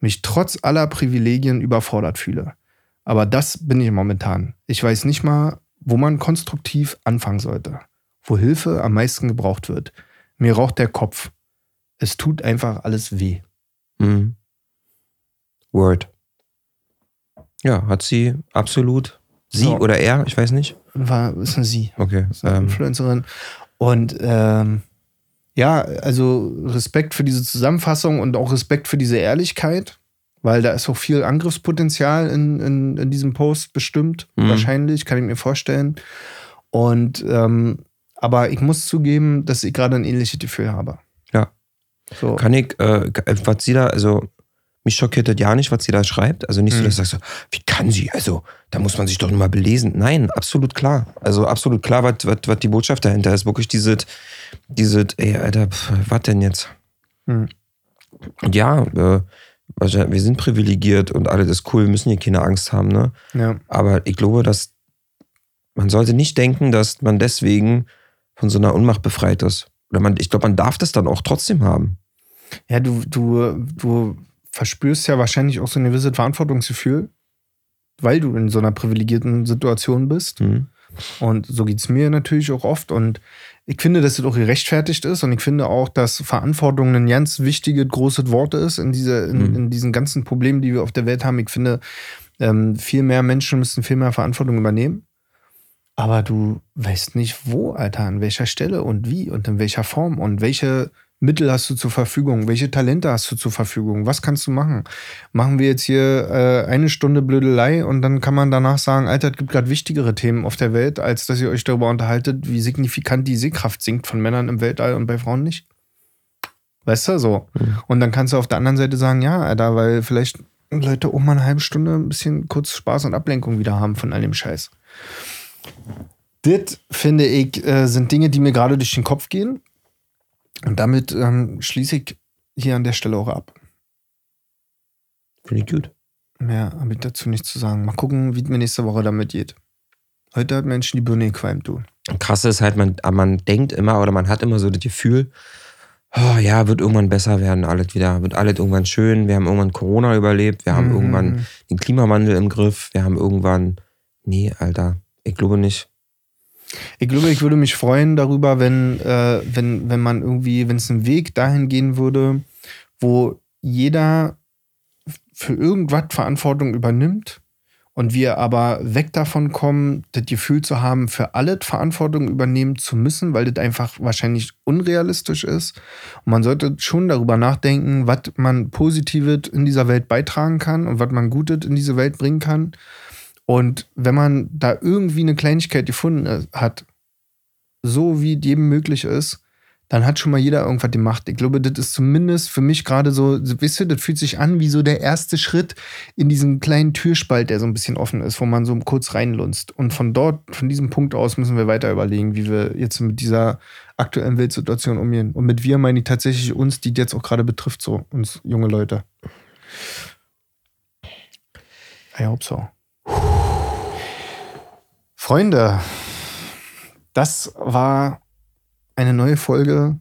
mich trotz aller Privilegien überfordert fühle. Aber das bin ich momentan. Ich weiß nicht mal, wo man konstruktiv anfangen sollte. Wo Hilfe am meisten gebraucht wird. Mir raucht der Kopf. Es tut einfach alles weh. Mhm. Word. Ja, hat sie absolut. Sie So. oder er, ich weiß nicht. War, ist eine Sie. Okay. ist eine Ähm, Influencerin. Und ähm, ja, also Respekt für diese Zusammenfassung und auch Respekt für diese Ehrlichkeit, weil da ist auch viel Angriffspotenzial in, in, in diesem Post bestimmt. Mhm. Wahrscheinlich, kann ich mir vorstellen. Und ähm, aber ich muss zugeben, dass ich gerade ein ähnliches Gefühl habe. Ja. So. kann ich, äh, was sie da, also mich schockiert das ja nicht, was sie da schreibt. Also nicht so, Mhm. dass du sagst, so, wie kann sie? Also, da muss man sich doch nur mal belesen. Nein, absolut klar. Also absolut klar, was, die Botschaft dahinter ist. Wirklich dieses, dieses, ey, Alter, was denn jetzt? Mhm. Und ja, äh, wahrscheinlich- wir sind privilegiert und alles ist cool, wir müssen hier keine Angst haben, ne? Ja. Aber ich glaube, dass man sollte nicht denken, dass man deswegen von so einer Unmacht befreit ist. Oder man, ich glaube, man darf das dann auch trotzdem haben. Ja, du, du, du verspürst ja wahrscheinlich auch so ein gewisses Verantwortungsgefühl, weil du in so einer privilegierten Situation bist. Hm. Und so geht es mir natürlich auch oft. Und ich finde, dass das auch gerechtfertigt ist. Und ich finde auch, dass Verantwortung ein ganz wichtiges, großes Wort ist in, diese, in, Mhm. in diesen ganzen Problemen, die wir auf der Welt haben. Ich finde, ähm, viel mehr Menschen müssen viel mehr Verantwortung übernehmen. Aber du weißt nicht, wo, Alter, an welcher Stelle und wie und in welcher Form und welche Mittel hast du zur Verfügung, welche Talente hast du zur Verfügung, was kannst du machen? Machen wir jetzt hier äh, eine Stunde Blödelei und dann kann man danach sagen, Alter, es gibt gerade wichtigere Themen auf der Welt, als dass ihr euch darüber unterhaltet, wie signifikant die Sehkraft sinkt von Männern im Weltall und bei Frauen nicht. Weißt du, so. Mhm. Und dann kannst du auf der anderen Seite sagen, ja, Alter, weil vielleicht Leute auch mal eine halbe Stunde ein bisschen kurz Spaß und Ablenkung wieder haben von all dem Scheiß. Das, finde ich, äh, sind Dinge, die mir gerade durch den Kopf gehen. Und damit ähm, schließe ich hier an der Stelle auch ab. Finde ich gut. Mehr habe ich dazu nichts zu sagen. Mal gucken, wie es mir nächste Woche damit geht. Heute hat Menschen die Birne gequalmt, du. Krass ist halt, man, man denkt immer oder man hat immer so das Gefühl, oh, ja, wird irgendwann besser werden, alles wieder, wird alles irgendwann schön. Wir haben irgendwann Corona überlebt, wir haben Mhm. irgendwann den Klimawandel im Griff, wir haben irgendwann, nee, Alter, ich glaube nicht. Ich glaube, ich würde mich freuen darüber, wenn, äh, wenn, wenn man irgendwie, wenn es einen Weg dahin gehen würde, wo jeder für irgendwas Verantwortung übernimmt und wir aber weg davon kommen, das Gefühl zu haben, für alles Verantwortung übernehmen zu müssen, weil das einfach wahrscheinlich unrealistisch ist. Und man sollte schon darüber nachdenken, was man Positives in dieser Welt beitragen kann und was man Gutes in diese Welt bringen kann. Und wenn man da irgendwie eine Kleinigkeit gefunden äh, hat, so wie jedem möglich ist, dann hat schon mal jeder irgendwas gemacht. Ich glaube, das ist zumindest für mich gerade so, weißt du, das fühlt sich an wie so der erste Schritt in diesen kleinen Türspalt, der so ein bisschen offen ist, wo man so kurz reinlunzt. Und von dort, von diesem Punkt aus müssen wir weiter überlegen, wie wir jetzt mit dieser aktuellen Weltsituation umgehen. Und mit wir meine ich tatsächlich uns, die jetzt auch gerade betrifft, so uns junge Leute. I hope so. Freunde, das war eine neue Folge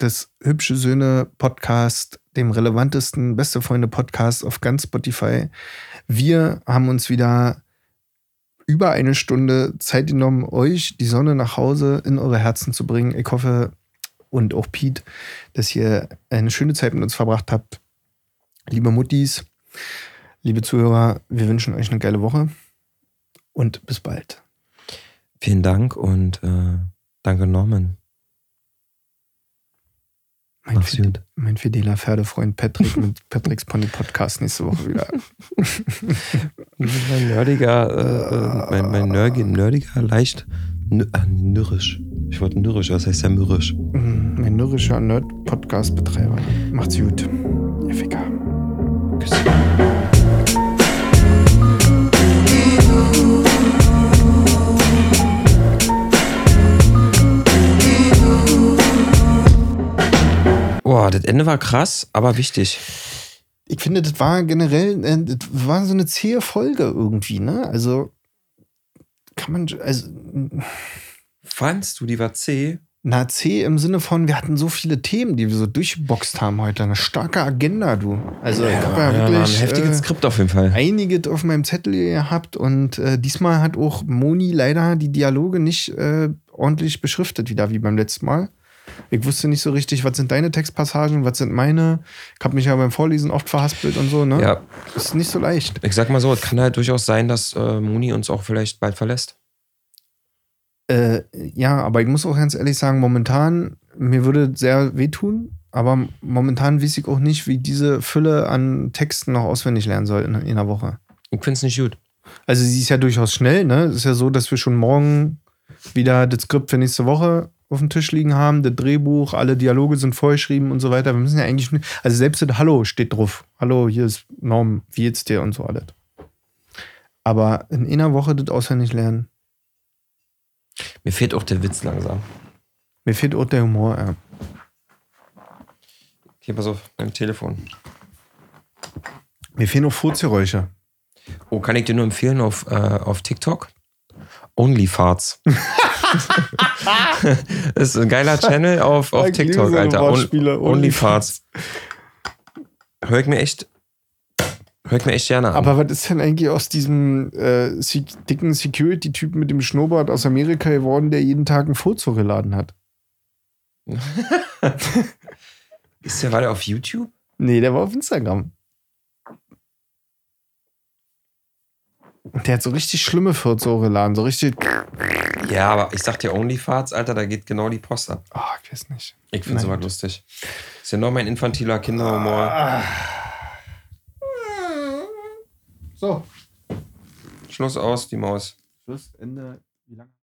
des Hübsche Söhne Podcast, dem relevantesten Beste Freunde Podcast auf ganz Spotify. Wir haben uns wieder über eine Stunde Zeit genommen, euch die Sonne nach Hause in eure Herzen zu bringen. Ich hoffe und auch Pete, dass ihr eine schöne Zeit mit uns verbracht habt. Liebe Muttis, liebe Zuhörer, wir wünschen euch eine geile Woche und bis bald. Vielen Dank und äh, danke Norman. Mein, Mach's Fide gut. mein fideler Pferdefreund Patrick mit Patricks Pony Podcast nächste Woche wieder. Mein nerdiger, äh, äh, mein, mein nerdiger, nerdiger leicht ah, nürrisch. Ich wollte nürrisch, das heißt ja mürrisch. Mm, mein mürrischer Nerd-Podcast-Betreiber. Macht's gut. Ihr Ficker. Boah, das Ende war krass, aber wichtig. Ich finde, das war generell, äh, das war so eine zähe Folge irgendwie, ne? Also, kann man, also, Fandst du, die war zäh? na, C im Sinne von, wir hatten so viele Themen, die wir so durchgeboxt haben heute. Eine starke Agenda, du. Also, ich habe ja, Ja, wirklich ein heftiges äh, Skript auf jeden Fall. einiges auf meinem Zettel gehabt und äh, diesmal hat auch Moni leider die Dialoge nicht äh, ordentlich beschriftet, wieder wie beim letzten Mal. Ich wusste nicht so richtig, was sind deine Textpassagen, was sind meine. Ich habe mich ja beim Vorlesen oft verhaspelt und so, ne? Ja, Ist nicht so leicht. ich sag mal so, es kann halt durchaus sein, dass äh, Muni uns auch vielleicht bald verlässt. Äh, ja, aber ich muss auch ganz ehrlich sagen, momentan, mir würde es sehr wehtun, aber momentan weiß ich auch nicht, wie diese Fülle an Texten noch auswendig lernen soll in, in einer Woche. Ich find's nicht gut. Also sie ist ja durchaus schnell, ne? Es ist ja so, dass wir schon morgen wieder das Skript für nächste Woche auf dem Tisch liegen haben, das Drehbuch, alle Dialoge sind vorgeschrieben und so weiter. Wir müssen ja eigentlich, also selbst das Hallo steht drauf. Hallo, hier ist Norm, wie geht's dir und so alles. Aber in einer Woche das auswendig lernen, Mir fehlt auch der Witz langsam. mir fehlt auch der Humor. Ja. Hier, pass auf, beim Telefon. Mir fehlen auch Furzgeräusche. Oh, kann ich dir nur empfehlen auf, äh, auf TikTok? Onlyfarts. das ist ein geiler Channel auf, auf TikTok, Alter. Onlyfarts. Hör ich mir echt, hör ich mir echt gerne an. Aber was ist denn eigentlich aus diesem äh, dicken Security-Typen mit dem Schnurrbart aus Amerika geworden, der jeden Tag ein Furz hochgeladen hat? ist der, war der auf YouTube? Nee, der war auf Instagram. Der hat so richtig schlimme Furze hochgeladen, so richtig. Ja, aber ich sag dir Onlyfarts, Alter, da geht genau die Post ab. Ah, ich weiß nicht. Ich finde sowas lustig. Ist ja noch mein infantiler Kinderhumor. So, Schluss aus, die Maus. Schluss, Ende. Wie lange?